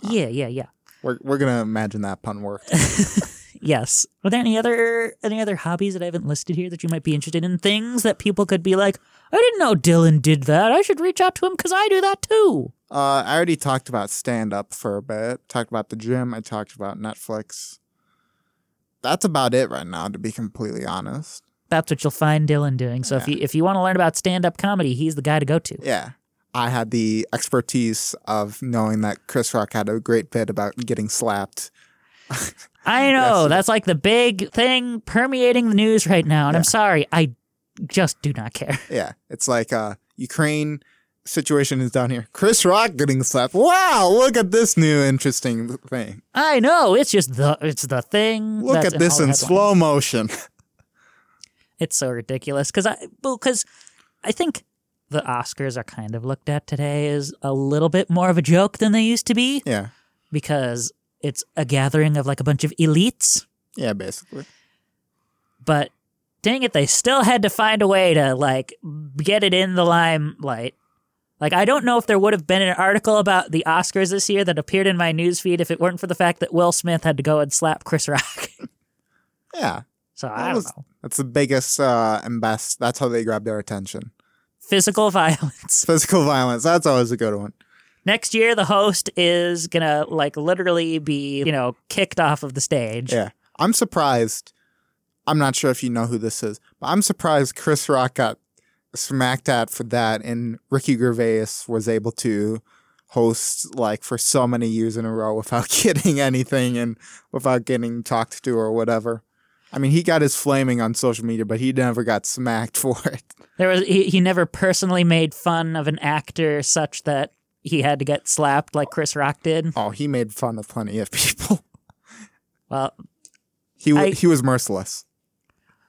yeah, yeah, yeah. we're we're gonna imagine that pun worked. Yes. Are there any other any other hobbies that I haven't listed here that you might be interested in? Things that people could be like, I didn't know Dylan did that. I should reach out to him because I do that too. Uh, I already talked about stand up for a bit. Talked about the gym. I talked about Netflix. That's about it right now, to be completely honest. That's what you'll find Dylan doing. So if you if you want to learn about stand up comedy, he's the guy to go to. Yeah. I had the expertise of knowing that Chris Rock had a great bit about getting slapped. I know Yes. that's like the big thing permeating the news right now, and I'm sorry, I just do not care. Yeah, it's like uh Ukraine situation is down here. Chris Rock getting slapped. Wow, look at this new interesting thing. I know it's just the it's the thing. Look that's at this in slow motion. It's so ridiculous because I well because I think the Oscars are kind of looked at today as a little bit more of a joke than they used to be yeah. because it's a gathering of like a bunch of elites. Yeah, basically. But dang it, they still had to find a way to like get it in the limelight. Like I don't know if there would have been an article about the Oscars this year that appeared in my newsfeed if it weren't for the fact that Will Smith had to go and slap Chris Rock. Yeah. so I don't was- know. That's the biggest uh, and best. That's how they grab their attention. Physical violence. Physical violence. That's always a good one. Next year, the host is gonna like literally be, you know, kicked off of the stage. Yeah. I'm surprised. I'm not sure if you know who this is, but I'm surprised Chris Rock got smacked at for that and Ricky Gervais was able to host like for so many years in a row without getting anything and without getting talked to or whatever. I mean, he got his flaming on social media, but he never got smacked for it. There was he, he never personally made fun of an actor such that he had to get slapped like Chris Rock did. Oh, he made fun of plenty of people. Well, He w- I- he was merciless.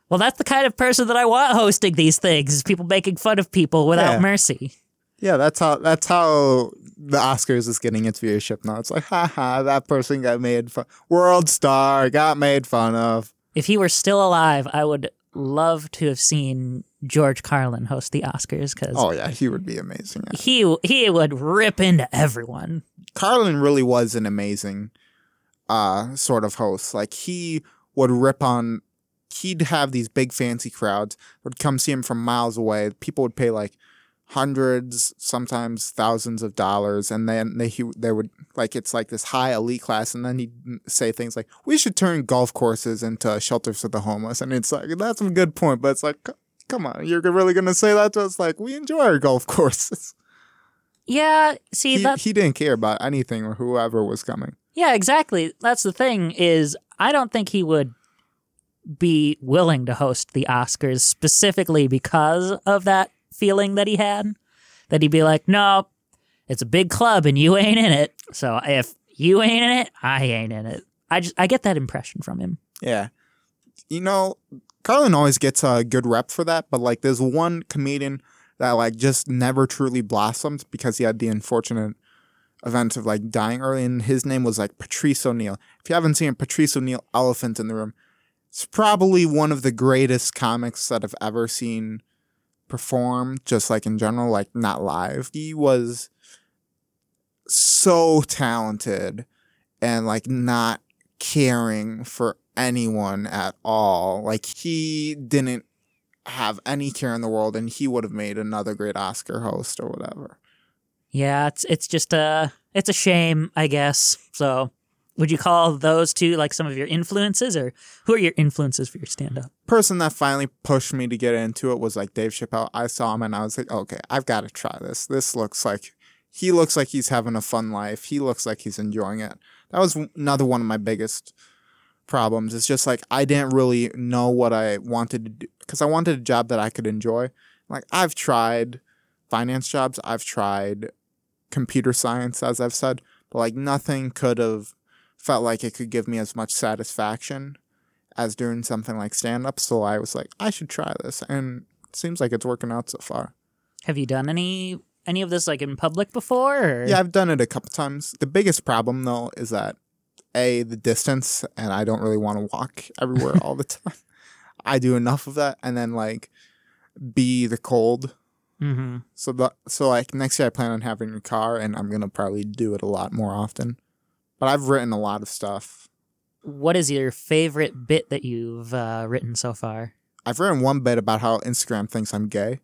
well, that's the kind of person that I want hosting these things: is people making fun of people without Yeah. mercy. Yeah, that's how that's how the Oscars is getting its viewership now. It's like, haha, that person got made fun. World star got made fun of. If he were still alive, I would love to have seen George Carlin host the Oscars because Oh yeah, he would be amazing. he he would rip into everyone. Carlin really was an amazing uh sort of host. Like he would rip on he'd have these big fancy crowds would come see him from miles away. People would pay like hundreds, sometimes thousands of dollars, and then they he, they would like it's like this high elite class, and then he'd say things like, "We should turn golf courses into shelters for the homeless," and it's like that's a good point, but it's like, come on, you're really gonna say that to us? Like we enjoy our golf courses. Yeah, see He, that he didn't care about anything or whoever was coming. Yeah, exactly. That's the thing is I don't think he would be willing to host the Oscars specifically because of that feeling that he had. That he'd be like, "No, it's a big club and you ain't in it. So if you ain't in it, I ain't in it." I just I get that impression from him. Yeah. You know, Carlin always gets a good rep for that, but like there's one comedian that like just never truly blossomed because he had the unfortunate event of like dying early and his name was like Patrice O'Neal. If you haven't seen Patrice O'Neal Elephant in the Room, it's probably one of the greatest comics that I've ever seen perform, just like in general, like not live. He was so talented and like not caring for anyone at all. Like he didn't have any care in the world and he would have made another great Oscar host or whatever. Yeah, it's it's just a it's a shame, I guess. So, would you call those two like some of your influences or who are your influences for your stand up? Person that finally pushed me to get into it was like Dave Chappelle. I saw him and I was like, okay, I've got to try this. This looks like he looks like he's having a fun life. He looks like he's enjoying it. That was another one of my biggest problems. It's just like I didn't really know what I wanted to do because I wanted a job that I could enjoy. Like I've tried finance jobs, I've tried computer science, as I've said, but like nothing could have felt like it could give me as much satisfaction as doing something like stand up. So I was like, I should try this, and it seems like it's working out so far. Have you done any any of this like in public before? Or? Yeah, I've done it a couple times. The biggest problem though is that a the distance, and I don't really want to walk everywhere all the time. I do enough of that, and then like b the cold. Mm-hmm. So the so like next year I plan on having a car, and I'm gonna probably do it a lot more often. But I've written a lot of stuff. What is your favorite bit that you've uh, written so far? I've written one bit about how Instagram thinks I'm gay.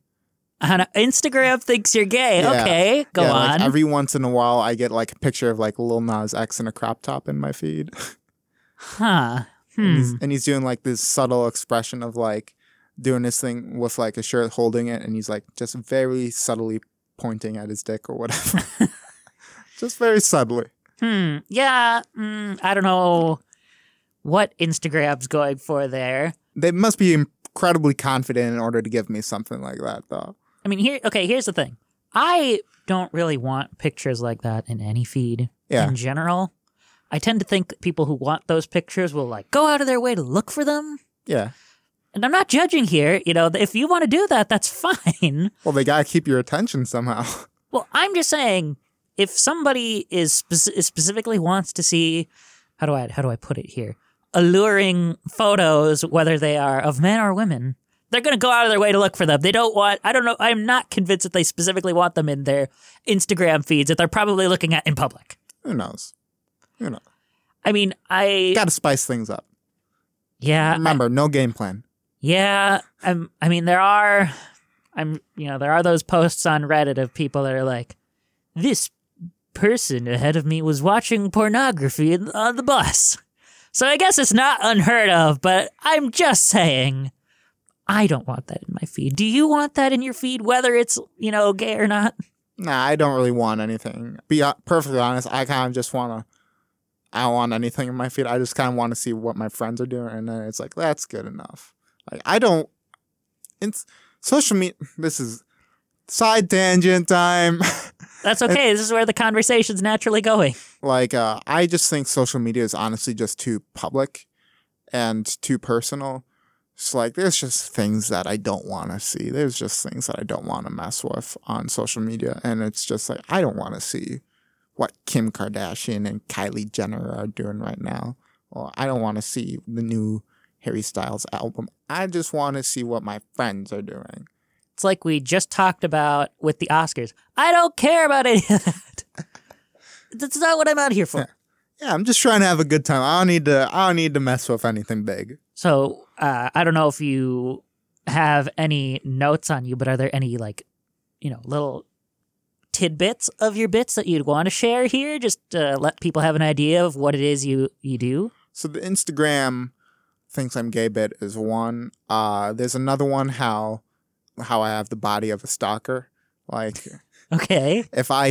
On Instagram thinks you're gay. Yeah. Okay, go Yeah, on. Like every once in a while, I get like a picture of like Lil Nas X in a crop top in my feed, huh. and, Hmm. he's, and he's doing like this subtle expression of like doing this thing with like a shirt holding it, and he's like just very subtly pointing at his dick or whatever. Just very subtly. Hmm. Yeah. Mm, I don't know what Instagram's going for there. They must be incredibly confident in order to give me something like that, though. I mean, here. Okay. Here's the thing. I don't really want pictures like that in any feed Yeah. in general. I tend to think people who want those pictures will like go out of their way to look for them. Yeah. And I'm not judging here. You know, if you want to do that, that's fine. Well, they gotta keep your attention somehow. Well, I'm just saying, if somebody is, is specifically wants to see, how do I how do I put it here, alluring photos, whether they are of men or women, they're going to go out of their way to look for them. They don't want. I don't know. I'm not convinced that they specifically want them in their Instagram feeds that they're probably looking at in public. Who knows? Who knows? I mean, I Gotta spice things up. yeah, I- Remember, no game plan. Yeah, I'm, I mean, there are, I'm, you know, there are those posts on Reddit of people that are like, this person ahead of me was watching pornography on the bus. So I guess it's not unheard of, but I'm just saying, I don't want that in my feed. Do you want that in your feed, whether it's, you know, gay or not? Nah, I don't really want anything. Be perfectly honest, I kind of just want to. I don't want anything in my feed. I just kind of want to see what my friends are doing, and then it's like that's good enough. Like I don't. It's social media. This is side tangent time. That's okay. this is where the conversation's naturally going. like uh, I just think social media is honestly just too public and too personal. It's like there's just things that I don't want to see. There's just things that I don't want to mess with on social media, and it's just like I don't want to see what Kim Kardashian and Kylie Jenner are doing right now. Or I don't want to see the new Harry Styles album. I just want to see what my friends are doing. It's like we just talked about with the Oscars. I don't care about any of that. That's not what I'm out here for. Yeah, I'm just trying to have a good time. I don't need to. I don't need to mess with anything big. So uh, I don't know if you have any notes on you, but are there any like, you know, little tidbits of your bits that you'd want to share here? Just uh, let people have an idea of what it is you you do. So the Instagram thinks I'm gay bit is one. Uh, there's another one how how I have the body of a stalker. Like Okay. if I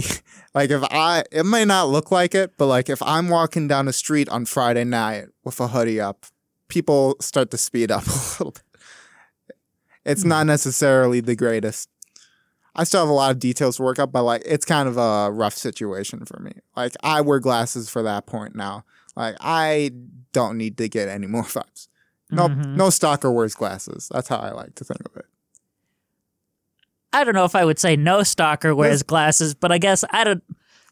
like if I it may not look like it, but like if I'm walking down the street on Friday night with a hoodie up, people start to speed up a little bit. It's not necessarily the greatest. I still have a lot of details to work up, but like it's kind of a rough situation for me. Like I wear glasses for that point now. Like I don't need to get any more vibes. No, Mhm. no stalker wears glasses. That's how I like to think of it. I don't know if I would say no stalker wears glasses, but I guess I don't.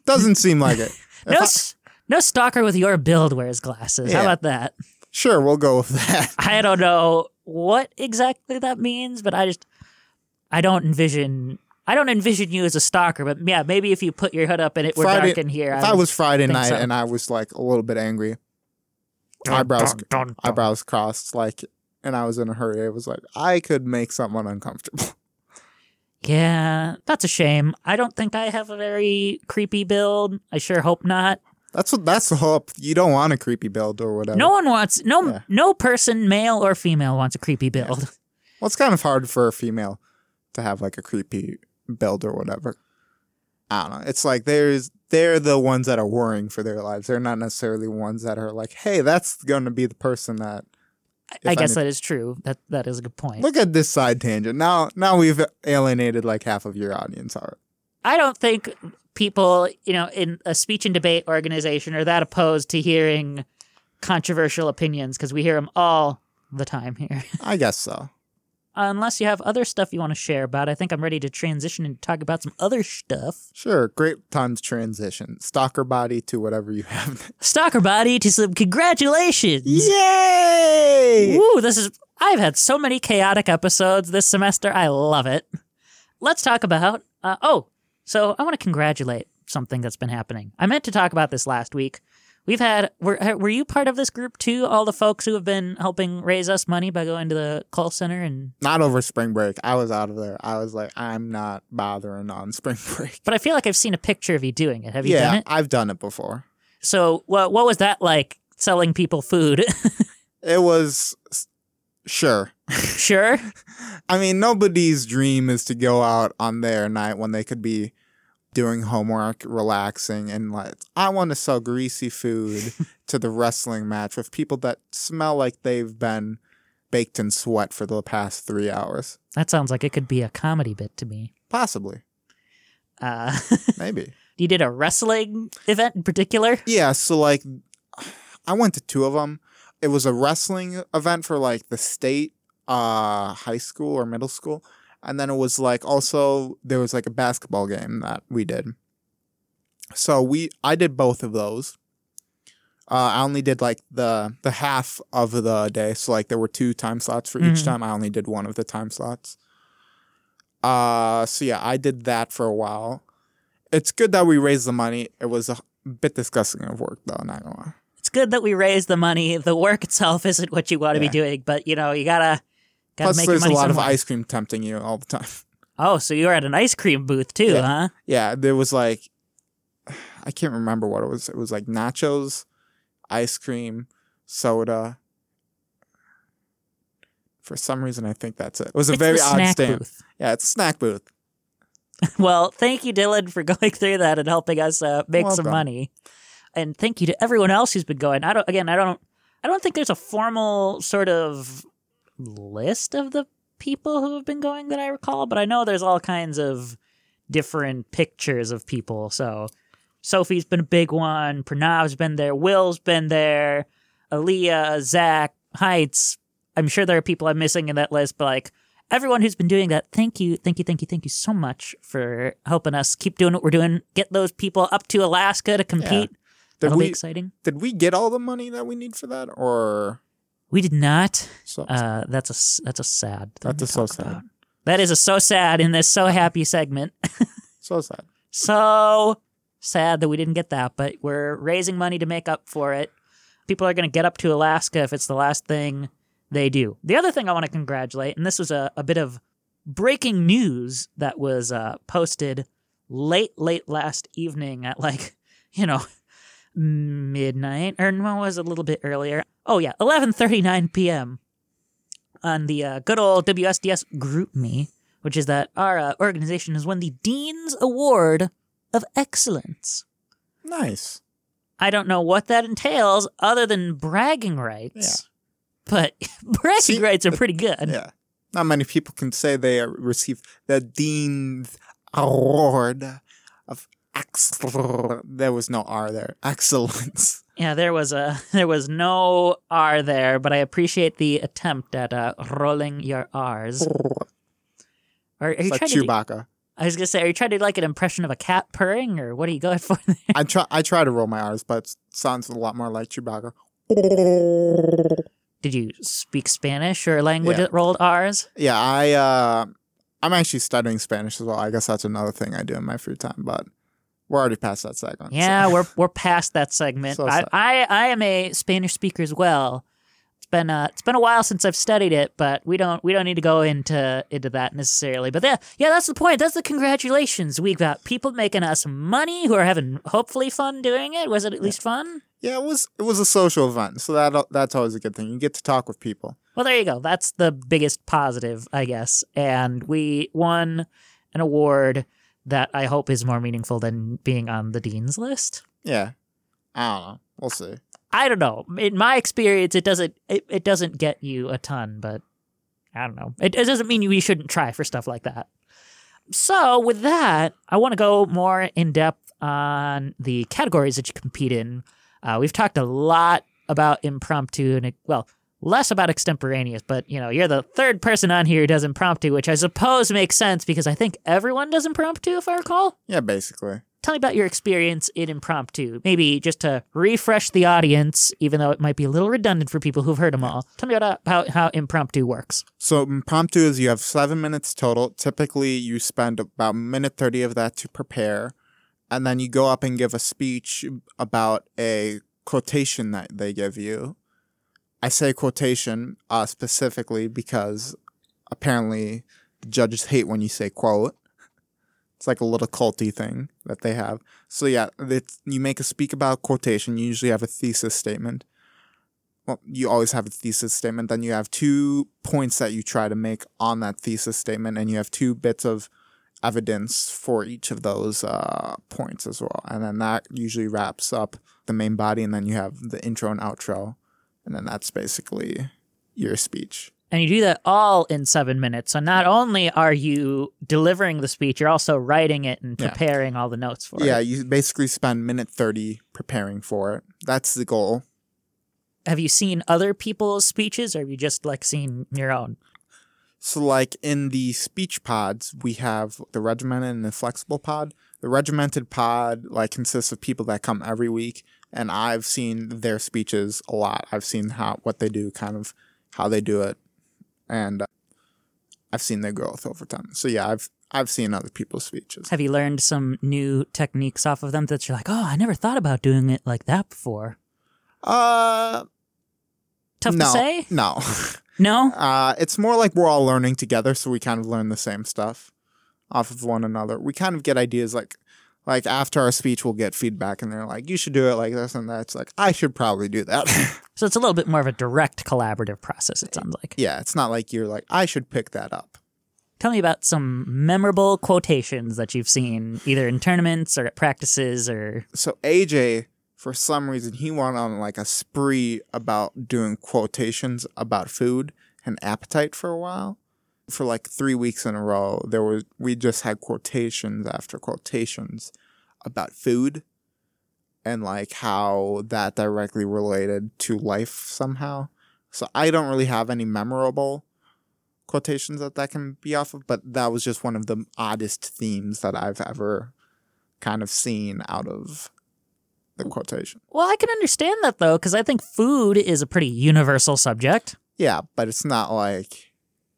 Doesn't seem like it. No, I- no stalker with your build wears glasses. How about that? Sure, we'll go with that. I don't know what exactly that means, but I just I don't envision I don't envision you as a stalker. But yeah, maybe if you put your hood up and it were Friday- dark in here, If I was Friday night so. and I was like a little bit angry, eyebrows eyebrows crossed, like, and I was in a hurry, I was like I could make someone uncomfortable. Yeah, that's a shame. I don't think I have a very creepy build. I sure hope not. That's what. That's the hope. You don't want a creepy build or whatever. No one wants no Yeah. no person, male or female, wants a creepy build. Well, it's kind of hard for a female to have like a creepy build or whatever. I don't know. It's like there's they're the ones that are worrying for their lives. They're not necessarily ones that are like, hey, that's going to be the person that. I if guess any- that is true. That that is a good point. Look at this side tangent. Now, now we've alienated like half of your audience. Already. I don't think people, you know, in a speech and debate organization are that opposed to hearing controversial opinions because we hear them all the time here. I guess so. Unless you have other stuff you want to share about, I think I'm ready to transition and talk about some other stuff. Sure, great time to transition. Stalker body to whatever you have. Stalker body to some congratulations. Yay! Woo, this is I've had so many chaotic episodes this semester. I love it. Let's talk about uh, oh, so I want to congratulate something that's been happening. I meant to talk about this last week. We've had were were you part of this group too? All the folks who have been helping raise us money by going to the call center and Not over spring break. I was out of there. I was like, I'm not bothering on spring break. but I feel like I've seen a picture of you doing it. Have you done yeah, it? I've done it before. So what what was that like selling people food? It was Sure. Sure. I mean, nobody's dream is to go out on their night when they could be doing homework, relaxing, and like, I want to sell greasy food to the wrestling match with people that smell like they've been baked in sweat for the past three hours. that sounds like it could be a comedy bit to me. Possibly. Uh, Maybe. you did a wrestling event in particular? Yeah, so like I went to two of them. It was a wrestling event for like the state uh high school or middle school. And then it was like also there was like a basketball game that we did. So we I did both of those. Uh, I only did like the the half of the day. So like there were two time slots for each Mhm. time. I only did one of the time slots. Uh so yeah, I did that for a while. It's good that we raised the money. It was a bit disgusting of work though, not gonna lie. Good that we raised the money. The work itself isn't what you want to be doing, but you know, you gotta gotta Plus make there's a money lot of ice cream tempting you all the time. Oh, so you were at an ice cream booth too, Yeah. huh? Yeah, there was like I can't remember what it was. It was like nachos, ice cream, soda. For some reason, I think that's it. It was a It's very odd stand. booth. Yeah, it's a snack booth. Well, thank you, Dylan, for going through that and helping us uh, make some money. And thank you to everyone else who's been going. I don't. Again, I don't. I don't think there's a formal sort of list of the people who have been going that I recall, but I know there's all kinds of different pictures of people. So Sophie's been a big one. Pranav's been there. Will's been there. Aaliyah, Zach, Heights. I'm sure there are people I'm missing in that list, but like everyone who's been doing that, thank you, thank you, thank you, thank you so much for helping us keep doing what we're doing. Get those people up to Alaska to compete. Did That'll be we exciting. did we get all the money that we need for that, or We did not. so? Uh, that's a that's a sad. Thing That's a so sad. about. That is a so sad in this so happy segment. so sad. so sad that we didn't get that, but we're raising money to make up for it. People are going to get up to Alaska if it's the last thing they do. The other thing I want to congratulate, and this was a, a bit of breaking news that was uh, posted late, late last evening at like, you know, midnight, or no, it was a little bit earlier. Oh yeah, 11:39 p.m. on the uh, good old WSDS Group Me, which is that our uh, organization has won the Dean's Award of Excellence. Nice. I don't know what that entails other than bragging rights. But bragging See, rights are pretty good. Yeah. Not many people can say they received the Dean's Award of Excellence. There was no R there. Excellence. Yeah, there was a there was no R there, but I appreciate the attempt at uh, rolling your R's. Are, are you like trying to do- Chewbacca. I was gonna say, are you trying to do like an impression of a cat purring, or what are you going for there? I try I try to roll my R's, but it sounds a lot more like Chewbacca. Did you speak Spanish or language Yeah. that rolled R's? Yeah, I uh I'm actually studying Spanish as well. I guess that's another thing I do in my free time, but we're already past that segment. so- Yeah, we're we're past that segment. So I. I I am a Spanish speaker as well. It's been uh it's been a while since I've studied it, but we don't we don't need to go into into that necessarily. But yeah, yeah, that's the point. That's the congratulations. We've got people making us money who are having hopefully fun doing it. Was it at least fun? Yeah, it was it was a social event, so that that's always a good thing. You get to talk with people. Well, there you go. That's the biggest positive, I guess. And we won an award that I hope is more meaningful than being on the dean's list. Yeah, I don't know. We'll see. I don't know. In my experience, it doesn't it, it doesn't get you a ton, but I don't know. It, it doesn't mean you shouldn't try for stuff like that. So with that, I want to go more in depth on the categories that you compete in. Uh, we've talked a lot about impromptu and well, less about extemporaneous, but you know, you're the third person on here who does impromptu, which I suppose makes sense because I think everyone does impromptu, if I recall Yeah, basically. tell me about your experience in impromptu. Maybe just to refresh the audience, even though it might be a little redundant for people who've heard them all. Tell me about how, how impromptu works. So impromptu is you have seven minutes total. Typically, you spend about minute thirty of that to prepare, and then you go up and give a speech about a quotation that they give you. I say quotation uh, specifically because apparently judges hate when you say quote. It's like a little culty thing that they have. So yeah, you make a speak about quotation. You usually have a thesis statement. well, you always have a thesis statement. Then you have two points that you try to make on that thesis statement, and you have two bits of evidence for each of those uh, points as well. And then that usually wraps up the main body, and then you have the intro and outro, and then that's basically your speech. And you do that all in seven minutes. So not only are you delivering the speech, you're also writing it and Yeah. preparing all the notes for Yeah, it. Yeah, you basically spend minute 30 preparing for it. That's the goal. Have you seen other people's speeches or have you just like seen your own? So, like in the speech pods, we have the regimented and the flexible pod. The regimented pod like consists of people that come every week, and I've seen their speeches a lot. I've seen how what they do, kind of how they do it, and uh, I've seen their growth over time. So yeah, I've I've seen other people's speeches. Have you learned some new techniques off of them that you're like, oh, I never thought about doing it like that before? Uh, Tough no, to say? no. No? Uh, it's more like we're all learning together, so we kind of learn the same stuff off of one another. We kind of get ideas like, like after our speech, we'll get feedback, and they're like, "You should do it like this and that." It's like I should probably do that. So it's a little bit more of a direct collaborative process, it sounds like. yeah, it's not like you're like I should pick that up. Tell me about some memorable quotations that you've seen, either in tournaments or at practices or. So AJ, for some reason, he went on like a spree about doing quotations about food and appetite for a while. For like three weeks in a row, there was we just had quotations after quotations about food and like how that directly related to life somehow. So I don't really have any memorable quotations that that can be off of, but that was just one of the oddest themes that I've ever kind of seen out of the quotation. Well, I can understand that though, because I think food is a pretty universal subject. Yeah, but it's not like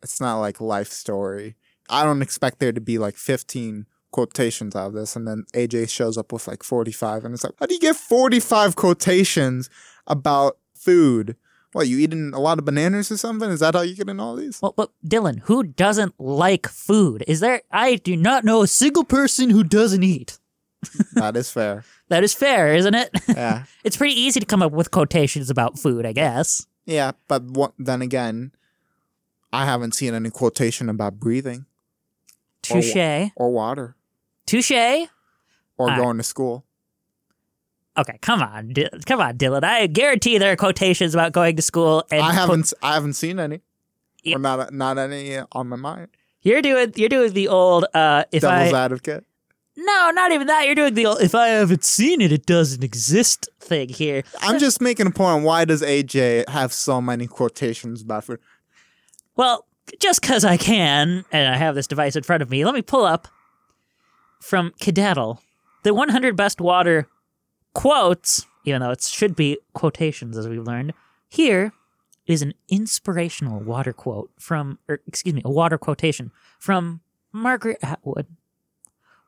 it's not like life story. I don't expect there to be like 15 quotations out of this and then AJ shows up with like 45 and it's like, how do you get 45 quotations about food? What, you eating a lot of bananas or something? Is that how you get in all these? Well, but Dylan, who doesn't like food? Is there? I do not know a single person who doesn't eat. that is fair. That is fair, isn't it? Yeah. it's pretty easy to come up with quotations about food, I guess. Yeah, but what, then again, I haven't seen any quotation about breathing Touche. or water Touche. or going to school. Okay, come on, Di- come on, Dylan. I guarantee there are quotations about going to school. And I haven't I haven't seen any. Yeah. Or not not any on my mind. you're doing. You're doing the old. Uh, if Devil's I advocate. no, not even that. You're doing the old. If I haven't seen it, it doesn't exist thing here. I'm just making a point. Why does AJ have so many quotations about food? Well, just because I can, and I have this device in front of me, let me pull up from Kidadl the 100 best water quotes, even though it should be quotations as we've learned. Here is an inspirational water quote from, or excuse me, a water quotation from Margaret Atwood.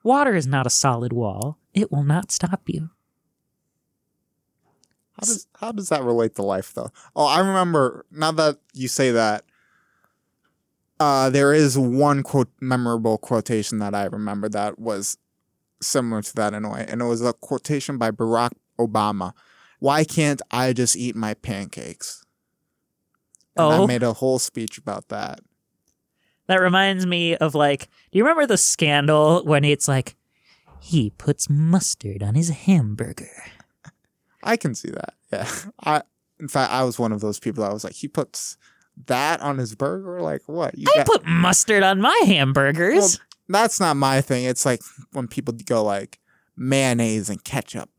Water is not a solid wall. It will not stop you. How does how does that relate to life though? Oh, I remember now that you say that. Uh, there is one quote memorable quotation that I remember that was similar to that in a way, and it was a quotation by Barack Obama. Why can't I just eat my pancakes? And I Oh. made a whole speech about that. That reminds me of like, do you remember the scandal when it's like, he puts mustard on his hamburger? I can see that. Yeah. I in fact I was one of those people that was like, he puts that on his burger? Like what? You I got- put mustard on my hamburgers. Well, that's not my thing. It's like when people go like mayonnaise and ketchup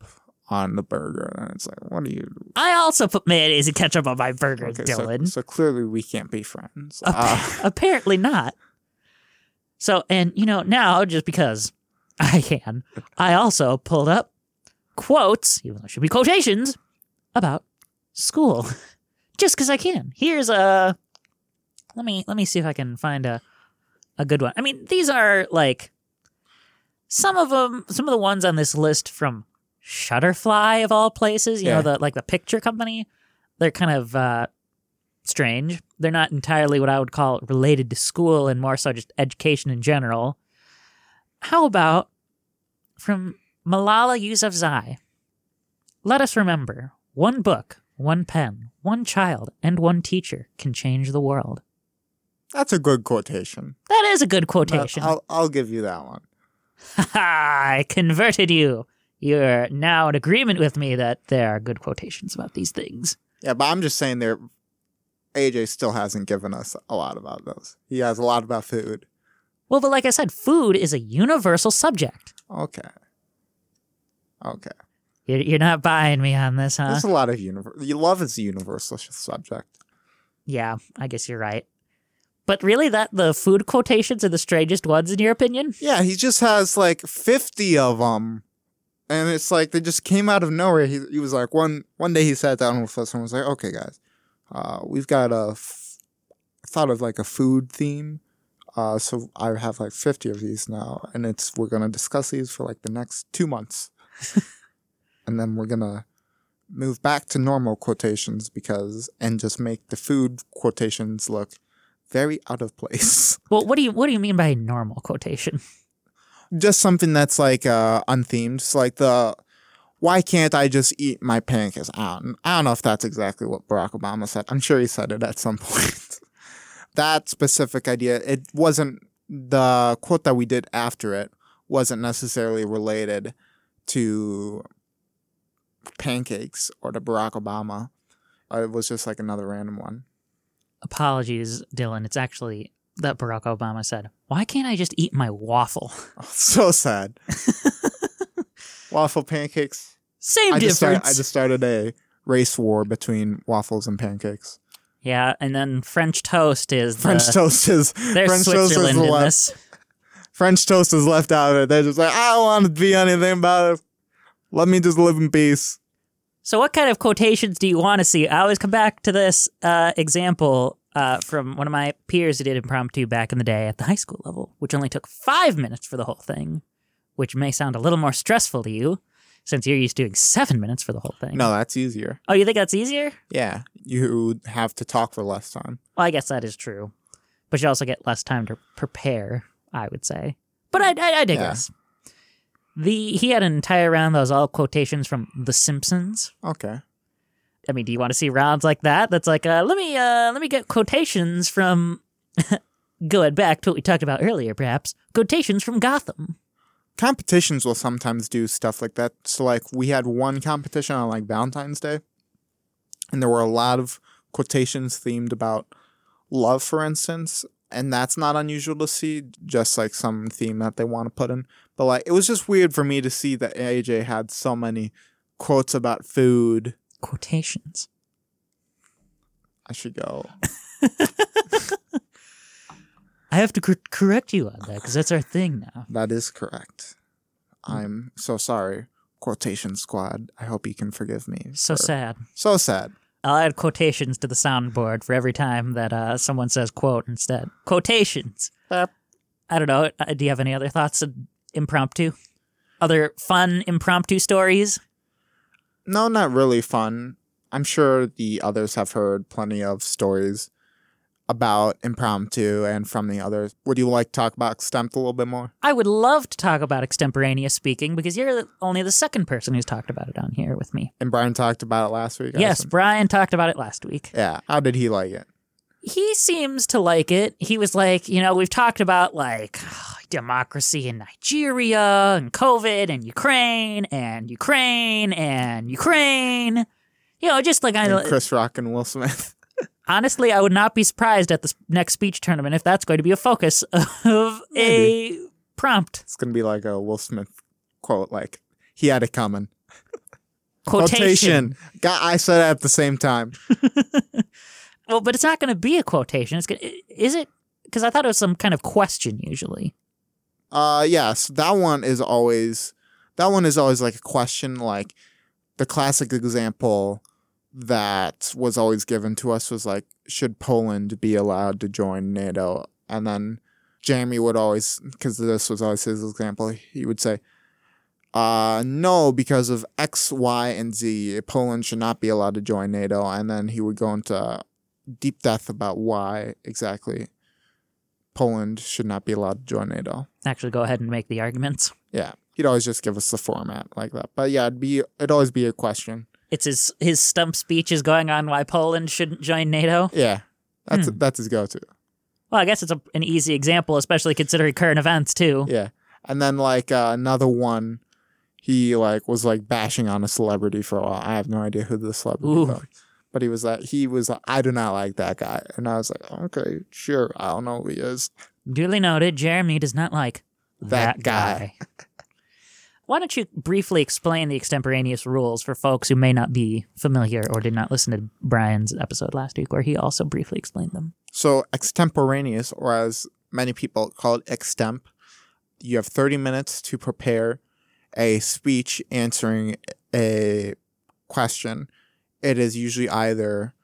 on the burger, and it's like, what are you? I also put mayonnaise and ketchup on my burgers, Okay, Dylan. so clearly we can't be friends. Uh, Apparently not. So, and you know, now just because I can, I also pulled up quotes, even though it should be quotations, about school. just because I can. Here's a. Let me let me see if I can find a a good one. I mean, these are like some of them. Some of the ones on this list from Shutterfly of all places. You Yeah. know, the like the picture company. They're kind of uh, strange. They're not entirely what I would call related to school and more so just education in general. How about from Malala Yousafzai? Let us remember one book, one pen, one child, and one teacher can change the world. That's a good quotation. That is a good quotation. I'll, I'll give you that one. Ha ha! I converted you. You're now in agreement with me that there are good quotations about these things. Yeah, but I'm just saying there. AJ still hasn't given us a lot about those. He has a lot about food. Well, but like I said, food is a universal subject. Okay. Okay. You're, you're not buying me on this, huh? There's a lot of universal. You love is a universal subject. Yeah, I guess you're right. But really, that the food quotations are the strangest ones, in your opinion? Yeah, he just has like 50 of them. And it's like they just came out of nowhere. He, he was like, one one day he sat down with us and was like, okay, guys, uh, we've got a, f- thought of like a food theme. Uh, so I have like 50 of these now. And it's, we're going to discuss these for like the next two months. and then we're going to move back to normal quotations because, and just make the food quotations look very out of place. Well, what do you what do you mean by normal quotation? just something that's like uh unthemed. It's like the why can't I just eat my pancakes? I don't, I don't know if that's exactly what Barack Obama said. I'm sure he said it at some point. that specific idea, it wasn't the quote that we did after it wasn't necessarily related to pancakes or to Barack Obama. Uh, It was just like another random one. Apologies, Dylan. It's actually that Barack Obama said, "Why can't I just eat my waffle?" Oh, so sad. Waffle pancakes. Same I just, start, difference. I just started a race war between waffles and pancakes. Yeah, and then French toast is the, French toast is French toast is left. French toast is left out of it. They're just like, I don't want to be anything about it. Let me just live in peace. So, what kind of quotations do you want to see? I always come back to this uh, example uh, from one of my peers who did impromptu back in the day at the high school level, which only took five minutes for the whole thing, which may sound a little more stressful to you since you're used to doing seven minutes for the whole thing. No, that's easier. Oh, you think that's easier? Yeah, you have to talk for less time. Well, I guess that is true, but you also get less time to prepare. I would say, but I, I, I digress. The he had an entire round that was all quotations from The Simpsons. Okay. I mean, do you want to see rounds like that? That's like, uh, let me, uh, let me get quotations from. going back to what we talked about earlier, perhaps quotations from Gotham. Competitions will sometimes do stuff like that. So, like, we had one competition on like Valentine's Day, and there were a lot of quotations themed about love, for instance. And that's not unusual to see, just like some theme that they want to put in. But like, it was just weird for me to see that AJ had so many quotes about food. Quotations. I should go. I have to cor- correct you on that because that's our thing now. That is correct. I'm so sorry, quotation squad. I hope you can forgive me. So for- sad. So sad. I'll add quotations to the soundboard for every time that uh, someone says quote instead. Quotations. Yep. I don't know. Uh, do you have any other thoughts impromptu? Other fun impromptu stories? No, not really fun. I'm sure the others have heard plenty of stories about impromptu and from the others. Would you like to talk about extemp a little bit more? I would love to talk about extemporaneous speaking because you're only the second person who's talked about it on here with me. And Brian talked about it last week. Yes. Brian talked about it last week. Yeah. How did he like it? He seems to like it. He was like, you know, we've talked about like democracy in Nigeria and COVID and Ukraine and Ukraine and Ukraine. You know, just like I And Chris Rock and Will Smith. honestly, I would not be surprised at the next speech tournament if that's going to be a focus of a prompt It's gonna be like a Will Smith quote, like he had it coming. quotation. God, I said it at the same time. Well, but it's not going to be a quotation. It's gonna, is it? Because I thought it was some kind of question usually. Uh yes, that one is always that one is always like a question like the classic example that was always given to us was like should Poland be allowed to join NATO? And then Jamie would always cuz this was always his example, he would say uh no because of X, Y, and Z Poland should not be allowed to join NATO and then he would go into deep depth about why exactly Poland should not be allowed to join NATO. Actually, go ahead and make the arguments. Yeah, he'd always just give us the format like that. But yeah, it'd be it'd always be a question. It's his his stump speech is going on why Poland shouldn't join NATO. Yeah, that's Hmm. that's his go-to. Well, I guess it's a, an easy example, especially considering current events too. Yeah, and then like uh, another one, he like was like bashing on a celebrity for a while. I have no idea who the celebrity Ooh. was, but he was like he was like I do not like that guy, and I was like okay, sure, I don't know who he is. Duly noted. Jeremy does not like That guy. Why don't you briefly explain the extemporaneous rules for folks who may not be familiar or did not listen to Brian's episode last week, where he also briefly explained them? So extemporaneous, or as many people call it, extemp, you have 30 minutes to prepare a speech answering a question. It is usually either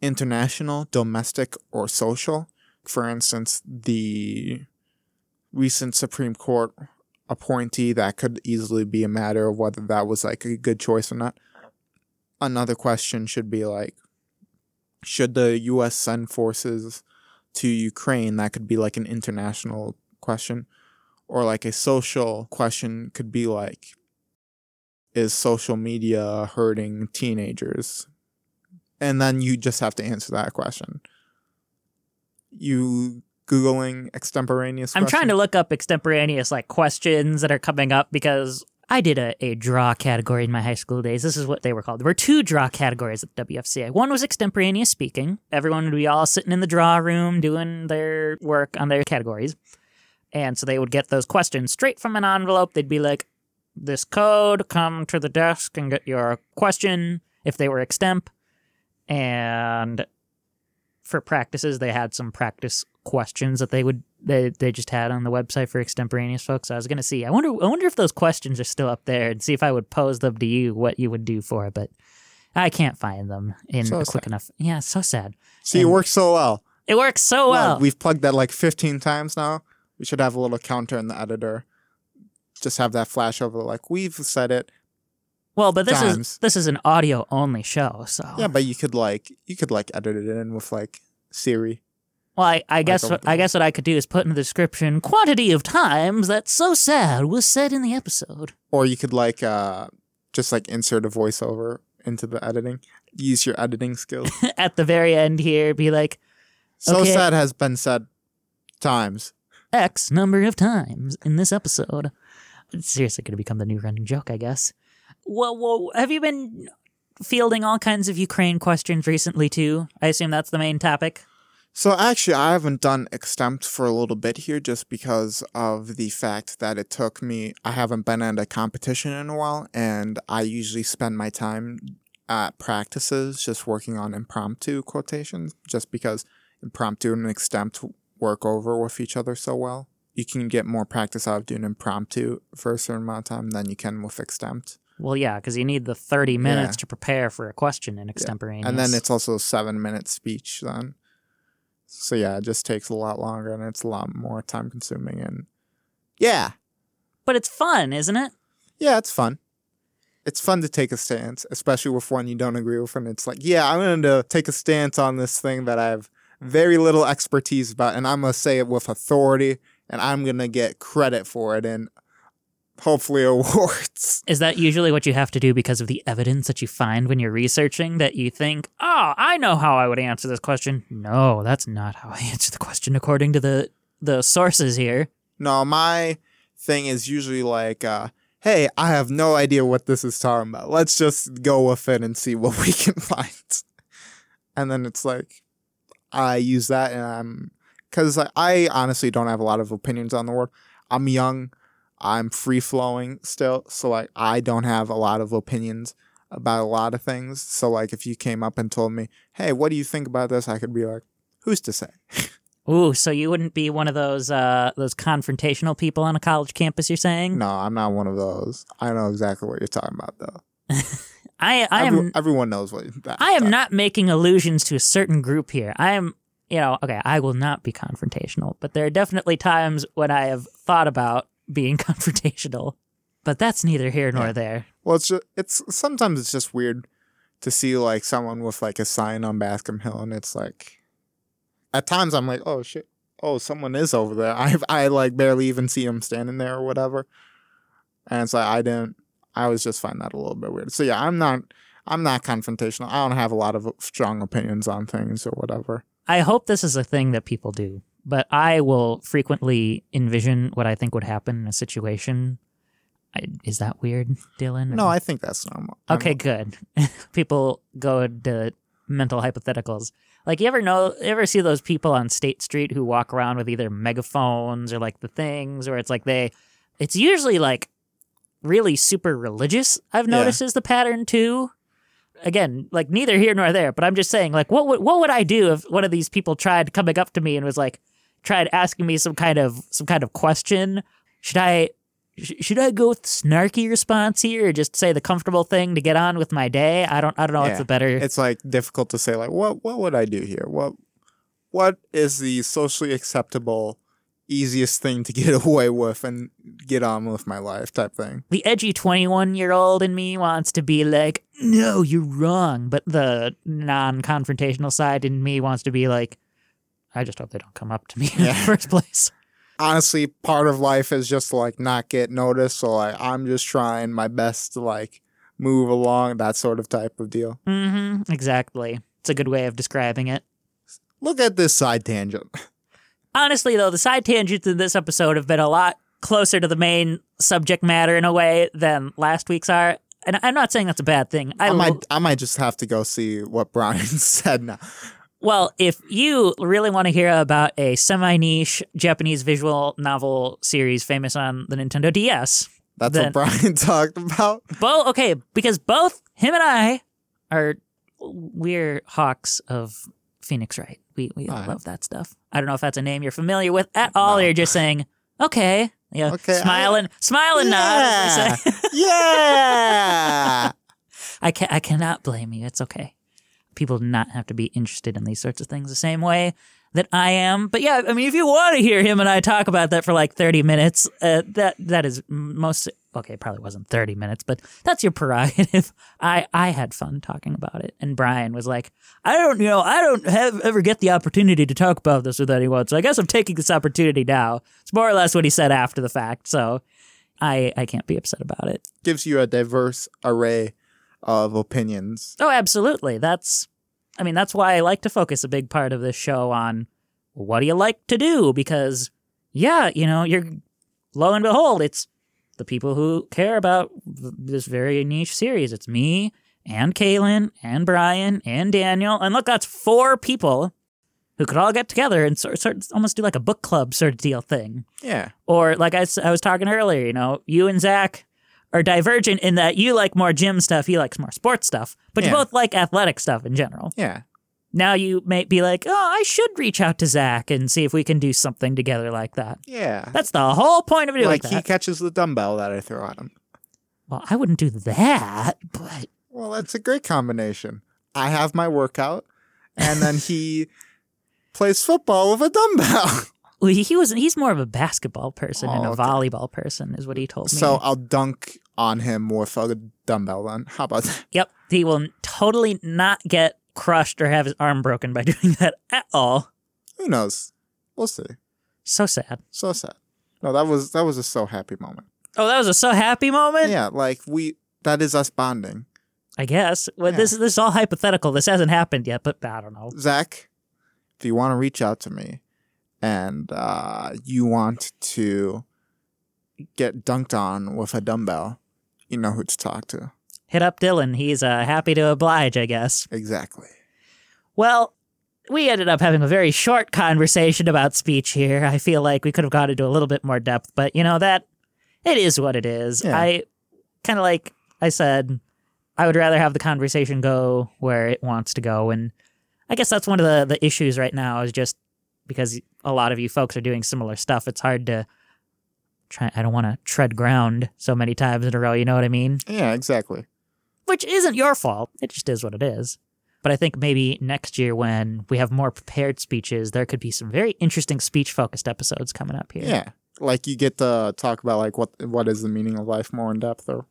international, domestic, or social. For instance, the recent Supreme Court appointee, that could easily be a matter of whether that was like a good choice or not. Another question should be like, should the U.S. send forces to Ukraine? That could be like an international question. Or like a social question could be like, is social media hurting teenagers? And then you just have to answer that question. You Googling extemporaneous I'm trying to look up extemporaneous like questions that are coming up because I did a, a draw category in my high school days. This is what they were called. There were two draw categories at the WFCA. One was extemporaneous speaking. Everyone would be all sitting in the draw room doing their work on their categories. And so they would get those questions straight from an envelope. They'd be like, this code, come to the desk and get your question if they were extemp. And for practices, they had some practice questions that they would they, they just had on the website for extemporaneous folks. I was gonna see. I wonder I wonder if those questions are still up there and see if I would pose them to you what you would do for it, but I can't find them in So quick sad. enough. Yeah, so sad. See, it works so well. It works so well. Well, we've plugged that like 15 times now. We should have a little counter in the editor. Just have that flash over like we've said it. well, but this is this is an audio only show, so Yeah, but you could like you could like edit it in with like Siri. Well, I, I guess what, I guess what I could do is put in the description quantity of times that so sad was said in the episode. Or you could like uh just like insert a voiceover into the editing. Use your editing skills. At the very end here, be like so Okay. sad has been said times. X number of times in this episode. Seriously going to become the new running joke, I guess. Well, well, have you been fielding all kinds of Ukraine questions recently too? I assume that's the main topic. So actually, I haven't done extemp for a little bit here, just because of the fact that it took me. I haven't been at a competition in a while, and I usually spend my time at practices just working on impromptu quotations, just because impromptu and extemp work over with each other so well. You can get more practice out of doing impromptu for a certain amount of time than you can with extemp. Well, yeah, because you need the thirty minutes to prepare for a question in extemporaneous. And then it's also a seven minute speech then. So yeah, it just takes a lot longer and it's a lot more time consuming and yeah. but it's fun, isn't it? Yeah, it's fun. It's fun to take a stance, especially with one you don't agree with and it's like, yeah, I'm going to take a stance on this thing that I have very little expertise about and I'm going to say it with authority and I'm going to get credit for it and hopefully awards. Is that usually what you have to do because of the evidence that you find when you're researching that you think, oh, I know how I would answer this question? No, that's not how I answer the question according to the the sources here. No, my thing is usually like, uh, hey, I have no idea what this is talking about. Let's just go with it and see what we can find. And then it's like, I use that and I'm, because I honestly don't have a lot of opinions on the world. I'm young, I'm free flowing still. So, like, I don't have a lot of opinions about a lot of things. So, like, if you came up and told me, hey, what do you think about this? I could be like, who's to say? Ooh, so you wouldn't be one of those uh those confrontational people on a college campus you're saying? No, I'm not one of those. I know exactly what you're talking about, though. I I Every- am everyone knows what that. I am that- not making allusions to a certain group here. I am, you know, okay, I will not be confrontational, but there are definitely times when I have thought about being confrontational. But that's neither here nor Yeah. there. Well, it's just, it's sometimes it's just weird to see like someone with like a sign on Bascom Hill, and it's like, at times I'm like, oh shit, oh someone is over there. I I like barely even see him standing there or whatever, and it's like I didn't. I always just find that a little bit weird. So yeah, I'm not I'm not confrontational. I don't have a lot of strong opinions on things or whatever. I hope this is a thing that people do, but I will frequently envision what I think would happen in a situation. I, is that weird, Dylan? No, I think that's normal. I'm- Okay, good. people go into mental hypotheticals. Like you ever know, you ever see those people on State Street who walk around with either megaphones or like the things, or it's like they, it's usually like really super religious. I've Yeah. noticed is the pattern too. Again, like neither here nor there, but I'm just saying, like, what would what would I do if one of these people tried coming up to me and was like, tried asking me some kind of some kind of question? Should I sh- should I go with snarky response here, or just say the comfortable thing to get on with my day? I don't I don't know what's Yeah. the better. it's like difficult to say like what what would I do here? What what is the socially acceptable easiest thing to get away with and get on with my life type thing. the edgy 21 year old in me wants to be like, no, you're wrong. But the non confrontational side in me wants to be like, I just hope they don't come up to me in the first place. Honestly, part of life is just like not get noticed. So like I'm just trying my best to like move along, that sort of type of deal. Mm-hmm, exactly. It's a good way of describing it. Look at this side tangent. Honestly, though, the side tangents in this episode have been a lot closer to the main subject matter in a way than last week's are. And I'm not saying that's a bad thing. I, I lo- might I might just have to go see what Brian said now. Well, if you really want to hear about a semi niche Japanese visual novel series famous on the Nintendo DS, That's Then- what Brian talked about. both okay, because both him and I are we're hawks of Phoenix Wright. We we Alright. love that stuff. I don't know if that's a name you're familiar with at all. No. You're just saying okay, yeah, Okay, smiling, smiling nod. as yeah. I can I cannot blame you. It's okay. People do not have to be interested in these sorts of things the same way that I am. But yeah, I mean, if you want to hear him and I talk about that for like thirty minutes, uh, that that is most okay. it Probably wasn't thirty minutes, but that's your prerogative. I I had fun talking about it, and Brian was like, I don't you know I don't have ever get the opportunity to talk about this with anyone, so I guess I'm taking this opportunity now. It's more or less what he said after the fact. So. I, I can't be upset about it. Gives you a diverse array of opinions. Oh, absolutely. That's, I mean, that's why I like to focus a big part of this show on what do you like to do? Because, yeah, you know, you're, lo and behold, it's the people who care about this very niche series. It's me and Kaylin and Brian and Daniel. And look, that's four people who could all get together and sort, sort almost do like a book club sort of deal thing. Yeah. Or like I, I was talking earlier, you know, you and Zach are divergent in that you like more gym stuff, he likes more sports stuff, but you both like athletic stuff in general. Yeah. Now you may be like, oh, I should reach out to Zach and see if we can do something together like that. Yeah. That's the whole point of doing like that. he catches the dumbbell that I throw at him. well, I wouldn't do that, but Well, that's a great combination. I have my workout, and then he plays football with a dumbbell. Well, he, he was he's more of a basketball person and Oh, a okay. volleyball person, is what he told me. so I'll dunk on him with a dumbbell. Then how about that? yep, he will totally not get crushed or have his arm broken by doing that at all. Who knows? We'll see. So sad. So sad. No, that was that was a so happy moment. Oh, that was a so happy moment. Yeah, like we that is us bonding. I guess. Well, Yeah. this this is all hypothetical. This hasn't happened yet, but I don't know. Zach, if you want to reach out to me and uh, you want to get dunked on with a dumbbell, you know who to talk to. Hit up Dylan. He's uh, happy to oblige, I guess. Exactly. Well, we ended up having a very short conversation about speech here. I feel like we could have gone into a little bit more depth, but you know that it is what it is. Yeah. I kind of like I said, I would rather have the conversation go where it wants to go, and I guess that's one of the the issues right now is just because a lot of you folks are doing similar stuff. It's hard to try. I don't want to tread ground so many times in a row. You know what I mean? Yeah, exactly. which isn't your fault. It just is what it is. But I think maybe next year when we have more prepared speeches, there could be some very interesting speech focused episodes coming up here. Yeah. Like you get to talk about like what what is the meaning of life more in depth or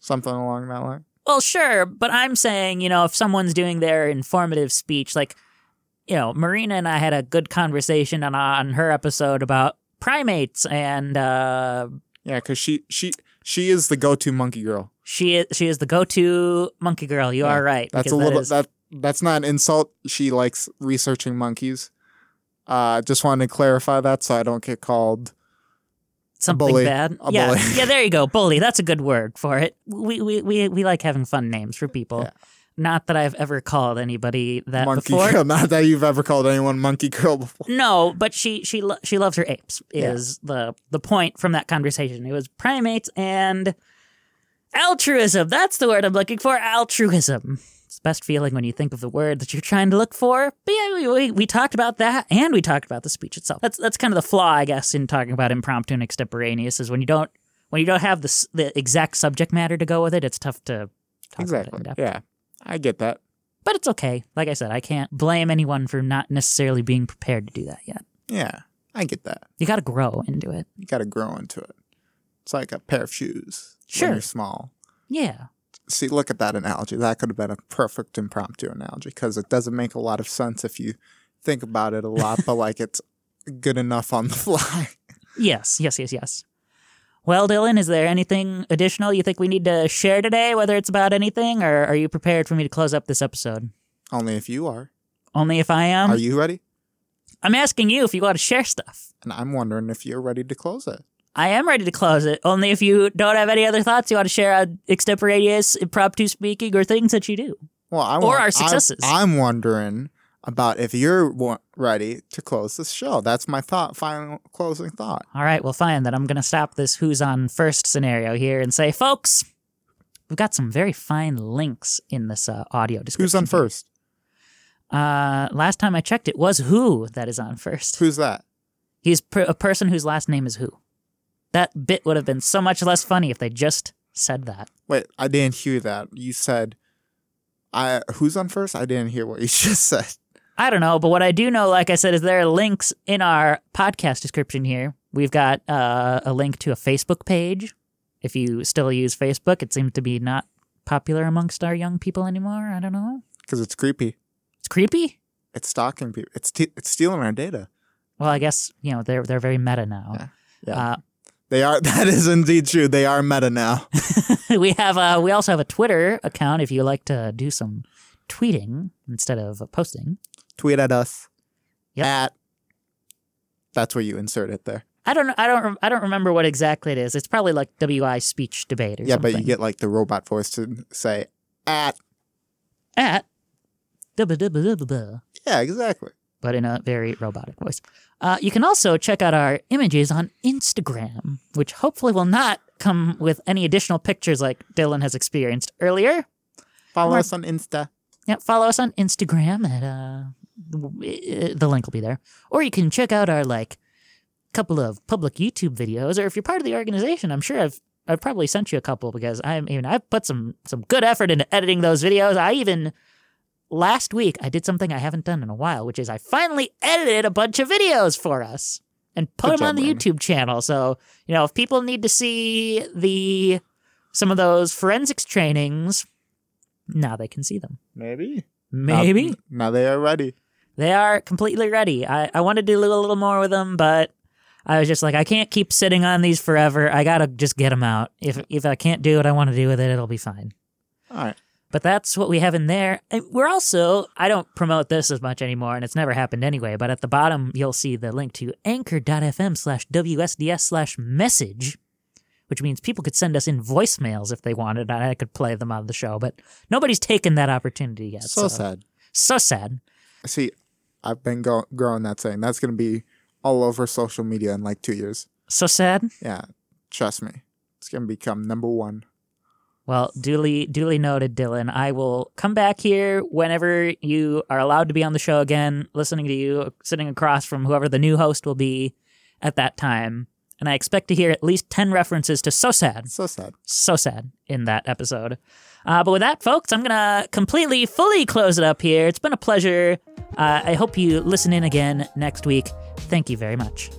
something along that line. Well, sure, but I'm saying, you know, if someone's doing their informative speech, like, you know, Marina and I had a good conversation on, on her episode about primates and uh Yeah, because she she she is the go to monkey girl. She is she is the go-to monkey girl. You Yeah, are right. That's a little is- that that's not an insult. She likes researching monkeys. Uh, just wanted to clarify that so I don't get called. something bully. bad. A yeah, bully. yeah. There you go, bully. That's a good word for it. We we we, we like having fun names for people. Yeah. Not that I've ever called anybody that monkey before. girl. Not that you've ever called anyone monkey girl before. No, but she she lo- she loves her apes. Yeah. Is the the point from that conversation? It was primates and altruism. That's the word I'm looking for. Altruism. It's the best feeling when you think of the word that you're trying to look for. But yeah, we, we, we talked about that, and we talked about the speech itself. That's that's kind of the flaw, I guess, in talking about impromptu and extemporaneous is when you don't when you don't have the the exact subject matter to go with it. It's tough to talk Exactly. about it in depth. Yeah, I get that. But it's okay. Like I said, I can't blame anyone for not necessarily being prepared to do that yet. Yeah, I get that. You got to grow into it. You got to grow into it. It's like a pair of shoes. Sure. When you're small. Yeah. See, look at that analogy. That could have been a perfect impromptu analogy because it doesn't make a lot of sense if you think about it a lot, but like it's good enough on the fly. Yes, yes, yes, yes. Well, Dylan, is there anything additional you think we need to share today, whether it's about anything, or are you prepared for me to close up this episode? Only if you are. Only if I am. are you ready? I'm asking you if you want to share stuff. And I'm wondering if you're ready to close it. I am ready to close it. Only if you don't have any other thoughts you want to share on extemporaneous, impromptu speaking, or things that you do. Well, I Or want, our I- successes. I'm wondering about if you're ready to close this show. That's my thought. Final closing thought. All right, well, fine. Then I'm going to stop this who's on first scenario here and say, folks, we've got some very fine links in this uh, audio description. Who's on first? Uh, last time I checked, it was who that is on first. Who's that? He's per- a person whose last name is who. That bit would have been so much less funny if they just said that. Wait, I didn't hear that. You said, "I who's on first? I didn't hear what you just said. I don't know, but what I do know, like I said, is there are links in our podcast description here. We've got uh, a link to a Facebook page. If you still use Facebook, it seems to be not popular amongst our young people anymore. I don't know. Because it's creepy. It's creepy. It's stalking people. It's t- it's stealing our data. Well, I guess you know they're they're very meta now. Yeah. Yeah. Uh, They are. That is indeed true. They are meta now. we have uh, we also have a Twitter account if you like to do some tweeting instead of posting. Tweet at us. Yep. At. That's where you insert it there. I don't I don't I don't remember what exactly it is. It's probably like WI speech debate or Yeah, something. but you get like the robot voice to say at. at Yeah, exactly. but in a very robotic voice. Uh, you can also check out our images on Instagram, which hopefully will not come with any additional pictures like Dylan has experienced earlier. Follow us on Insta. Yeah, follow us on Instagram at uh, the link will be there, or you can check out our like couple of public YouTube videos, or if you're part of the organization, I'm sure I've I've probably sent you a couple because I'm even I've put some some good effort into editing those videos. I even last week I did something I haven't done in a while, which is I finally edited a bunch of videos for us and put Good them on the Ryan. YouTube channel. So you know if people need to see the some of those forensics trainings, now they can see them. Maybe. Maybe. Now, now they are ready. They are completely ready. I, I wanted to do a little more with them, but I was just like, I can't keep sitting on these forever. I gotta just get them out. If if I can't do what I want to do with it, it'll be fine. All right. But that's what we have in there. And we're also, I don't promote this as much anymore, and it's never happened anyway, but at the bottom, you'll see the link to anchor.fm slash WSDS slash message, which means people could send us in voicemails if they wanted, and I could play them on the show, but nobody's taken that opportunity yet. So sad. So sad. See, I've been go- growing that saying. That's going to be all over social media in like two years. So sad. Yeah. Trust me. It's going to become number one. Well, duly duly noted, Dylan. I will come back here whenever you are allowed to be on the show again, listening to you, sitting across from whoever the new host will be at that time. And I expect to hear at least 10 references to So Sad, So sad. So Sad in that episode. Uh, but with that, folks, I'm going to completely, fully close it up here. It's been a pleasure. Uh, I hope you listen in again next week. Thank you very much.